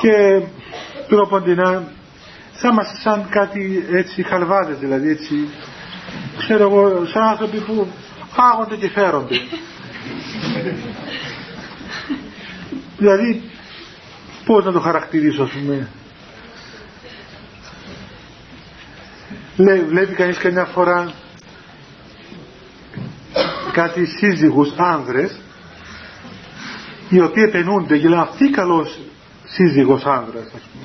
και τρόποντινά θα είμαστε σαν κάτι έτσι χαλβάδες δηλαδή έτσι ξέρω εγώ σαν άνθρωποι που άγονται και φέρονται δηλαδή πώς να το χαρακτηρίσω ας πούμε Λέει, βλέπει κανείς καμιά φορά κάτι σύζυγους άνδρες οι οποίοι επενούνται και λένε αυτή καλός σύζυγος άνδρας ας πούμε.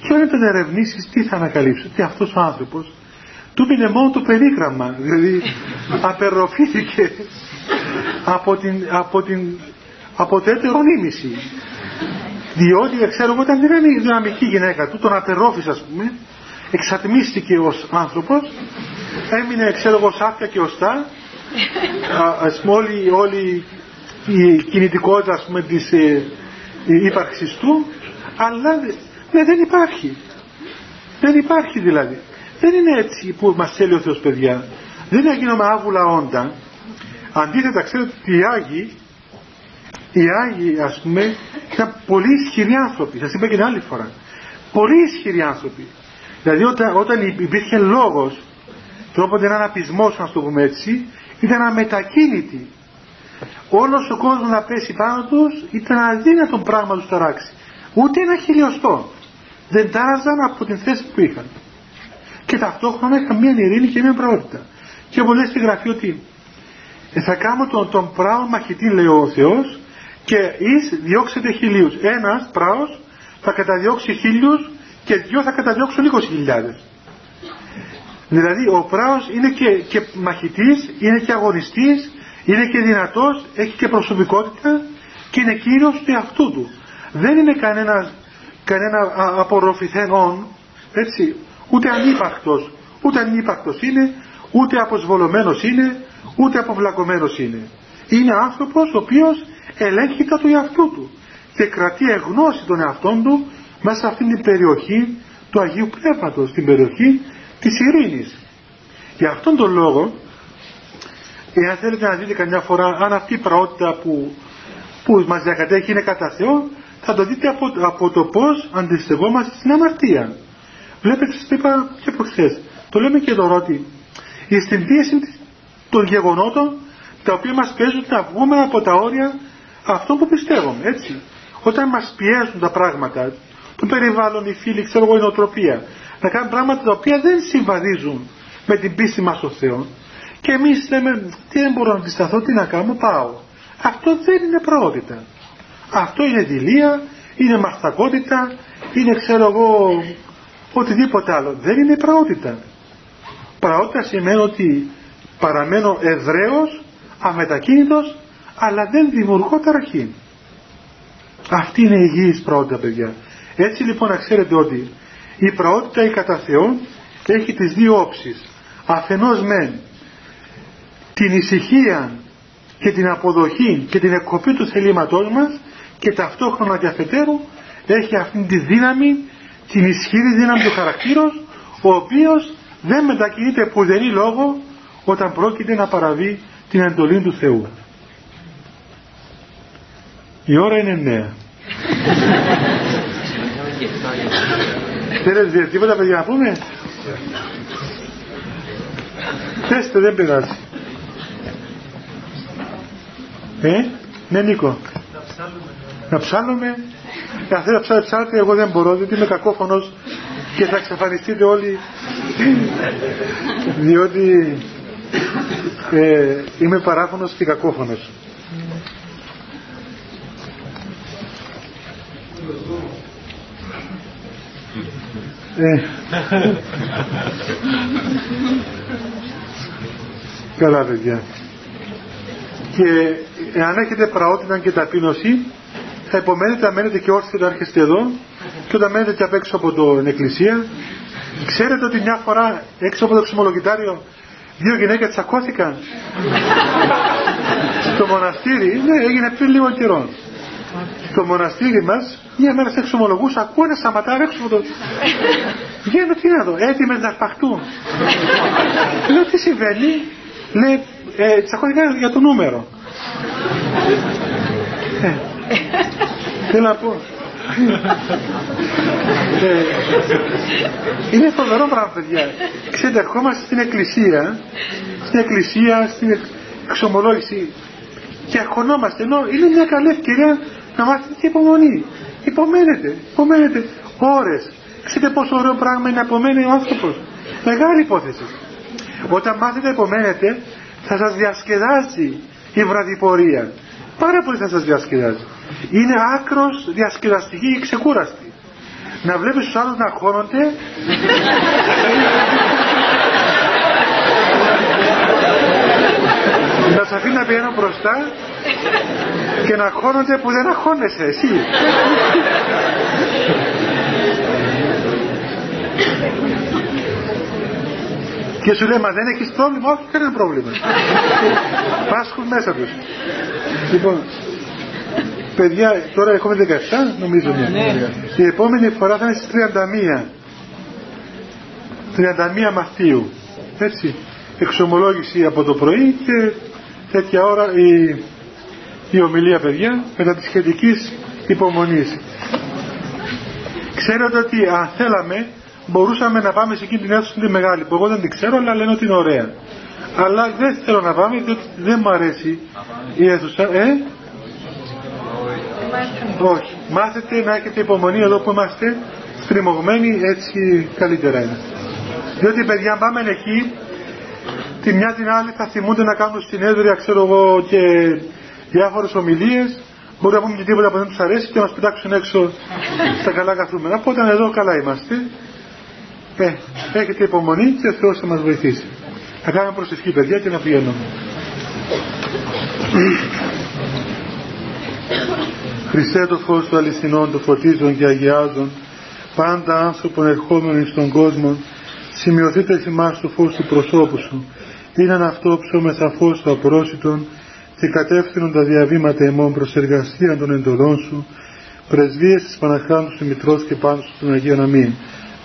και όταν τον ερευνήσεις τι θα ανακαλύψεις ότι αυτός ο άνθρωπος του πήρε μόνο το περίγραμμα δηλαδή απερροφήθηκε από την, από την από το έτερο νήμιση διότι ξέρω εγώ ήταν δυναμική γυναίκα του τον απερρόφησε ας πούμε εξατμίστηκε ως άνθρωπος έμεινε ξέρω εγώ σάφια και οστά ας πούμε όλη, όλη η κινητικότητα ας πούμε της ε, ύπαρξης του αλλά ναι, δεν υπάρχει. Δεν υπάρχει δηλαδή. Δεν είναι έτσι που μας θέλει ο Θεός παιδιά. Δεν είναι γίνομαι άβουλα όντα. Αντίθετα ξέρετε ότι οι Άγιοι οι Άγιοι ας πούμε ήταν πολύ ισχυροί άνθρωποι σας είπα και την άλλη φορά πολύ ισχυροί άνθρωποι Δηλαδή όταν, όταν υπήρχε λόγος και όποτε έναν απισμός να το πούμε έτσι ήταν αμετακίνητοι. Όλος ο κόσμος να πέσει πάνω τους ήταν αδύνατο πράγμα να τους ταράξει. Ούτε ένα χιλιοστό. Δεν τάραζαν από την θέση που είχαν. Και ταυτόχρονα είχαν μια ειρήνη και μια πραγματικότητα. Και όπως λέει στη γραφή ότι «Ε, θα κάνω τον, τον πράο μαχητή λέει ο Θεός και εις διώξετε χιλίους. Ένας πράος θα καταδιώξει χίλιους και δυο θα καταδιώξουν 20.000. Δηλαδή ο πράος είναι και, και μαχητής, είναι και αγωνιστής, είναι και δυνατός, έχει και προσωπικότητα και είναι κύριος του εαυτού του. Δεν είναι κανένας, κανένα απορροφηθένον, έτσι, ούτε ανύπαρκτος, ούτε ανύπαρκτος είναι, ούτε αποσβολωμένος είναι, ούτε αποβλακωμένος είναι. Είναι άνθρωπος ο οποίος ελέγχει τα του εαυτού του και κρατεί εγνώση των εαυτών του μέσα σε αυτήν την περιοχή του Αγίου Πνεύματος, την περιοχή της ειρήνης. Για αυτόν τον λόγο, εάν θέλετε να δείτε καμιά φορά αν αυτή η πραότητα που, που μας διακατέχει είναι κατά Θεό, θα το δείτε από, από το πώς αντιστευόμαστε στην αμαρτία. Βλέπετε, σας είπα και προχθές, το λέμε και εδώ ότι στην πίεση των γεγονότων τα οποία μας πιέζουν να βγούμε από τα όρια αυτό που πιστεύουμε, έτσι. Όταν μας πιέζουν τα πράγματα, το περιβάλλον, οι φίλοι, ξέρω εγώ, η νοοτροπία. Να κάνουν πράγματα τα οποία δεν συμβαδίζουν με την πίστη μας στο Θεό. Και εμείς λέμε, τι δεν μπορώ να αντισταθώ, τι να κάνω, πάω. Αυτό δεν είναι προότητα. Αυτό είναι δηλία, είναι μαστακότητα, είναι ξέρω εγώ οτιδήποτε άλλο. Δεν είναι προότητα. Προότητα σημαίνει ότι παραμένω εδραίος, αμετακίνητος, αλλά δεν δημιουργώ ταραχή. Αυτή είναι η υγιής προότητα παιδιά. Έτσι λοιπόν να ξέρετε ότι η πραότητα η κατά Θεό έχει τις δύο όψεις. Αφενός μεν την ησυχία και την αποδοχή και την εκκοπή του θελήματός μας και ταυτόχρονα και αφετέρου έχει αυτήν τη δύναμη, την ισχυρή δύναμη του χαρακτήρος ο οποίος δεν μετακινείται πουδενή λόγο όταν πρόκειται να παραβεί την εντολή του Θεού. Η ώρα είναι νέα. Θέλετε τίποτα παιδιά να πούμε; Θέστε δεν πειράζει. Ε, ναι Νίκο. Να ψάλουμε. Αν θέλετε να ψάλετε, εγώ δεν μπορώ, διότι είμαι κακόφωνος και θα εξαφανιστείτε όλοι διότι ε, είμαι παράφωνος και κακόφωνος. Καλά παιδιά. Και εάν έχετε πραότητα και ταπείνωση, θα υπομένετε να μένετε και όρθιοι όταν έρχεστε εδώ και όταν μένετε και απ' έξω από την εκκλησία. Ξέρετε ότι μια φορά έξω από το ξυμολογητάριο δύο γυναίκες τσακώθηκαν στο μοναστήρι, ναι, έγινε πριν λίγο καιρό. Στο μοναστήρι μας, μια μέρα σε εξομολογούς, ακούω ένα σαματάρι έξω από το... Βγαίνω τι να δω, έτοιμες να αρπαχτούν. Λέω τι συμβαίνει, λέει, ε, τσακώθηκαν για το νούμερο. Ε, θέλω να πω. ε, είναι φοβερό πράγμα παιδιά. Ξέρετε, ερχόμαστε στην εκκλησία, στην εκκλησία, στην εξομολόγηση και αγχωνόμαστε ενώ είναι μια καλή ευκαιρία να μάθετε και υπομονή. Υπομένετε, υπομένετε ώρες. Ξέρετε πόσο ωραίο πράγμα είναι να απομένει ο άνθρωπος. Μεγάλη υπόθεση. Όταν μάθετε υπομένετε θα σας διασκεδάσει η βραδιπορία. Πάρα πολύ θα σας διασκεδάζει. Είναι άκρος διασκεδαστική και ξεκούραστη. Να βλέπεις τους άλλους να χώνονται να σε αφήνει να πηγαίνω μπροστά και να χώνονται που δεν αγχώνεσαι εσύ. Και σου λέει, μα δεν έχεις πρόβλημα, όχι κανένα πρόβλημα. Πάσχουν μέσα τους. Λοιπόν, παιδιά, τώρα έχουμε 17, νομίζω. Ναι, ναι. Η επόμενη φορά θα είναι στις 31. 31 Μαρτίου. Έτσι. Εξομολόγηση από το πρωί και τέτοια ώρα η, η ομιλία, παιδιά, μετά τη σχετικής υπομονής. Ξέρετε ότι αν θέλαμε μπορούσαμε να πάμε σε εκείνη την αίθουσα τη μεγάλη που εγώ δεν την ξέρω αλλά λένε ότι είναι ωραία. Αλλά δεν θέλω να πάμε διότι δεν μου αρέσει η αίθουσα ε; όχι. Μάθετε να έχετε υπομονή εδώ που είμαστε στριμωγμένοι έτσι καλύτερα είναι. Διότι παιδιά αν πάμε εκεί τη μια την άλλη θα θυμούνται να κάνουν συνέδρια ξέρω εγώ και διάφορες ομιλίες μπορεί να πούμε και τίποτα που δεν τους αρέσει και να μας πετάξουν έξω στα καλά καθούμενα οπότε εδώ καλά είμαστε ε, έχετε υπομονή και ο Θεός θα μας βοηθήσει. Θα κάνουμε προσευχή παιδιά και να πηγαίνουμε. Χριστέ το φως του αληθινών, το φωτίζων και αγιάζων, πάντα άνθρωπον ερχόμενοι στον κόσμο, σημειωθείτε θυμάς το φως του προσώπου σου, είναι αυτό ψώμεθα φως του απρόσιτον και κατεύθυνον τα διαβήματα εμών προς εργασία των εντολών σου, πρεσβείες της Παναχράντου του Μητρός και πάνω σου των Αγίων Αμήν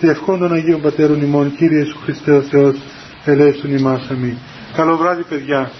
διευχών των Αγίων Πατέρων ημών, Κύριε Ιησού Χριστέ ο Θεός, ελέησον ημάς αμήν. Καλό βράδυ παιδιά.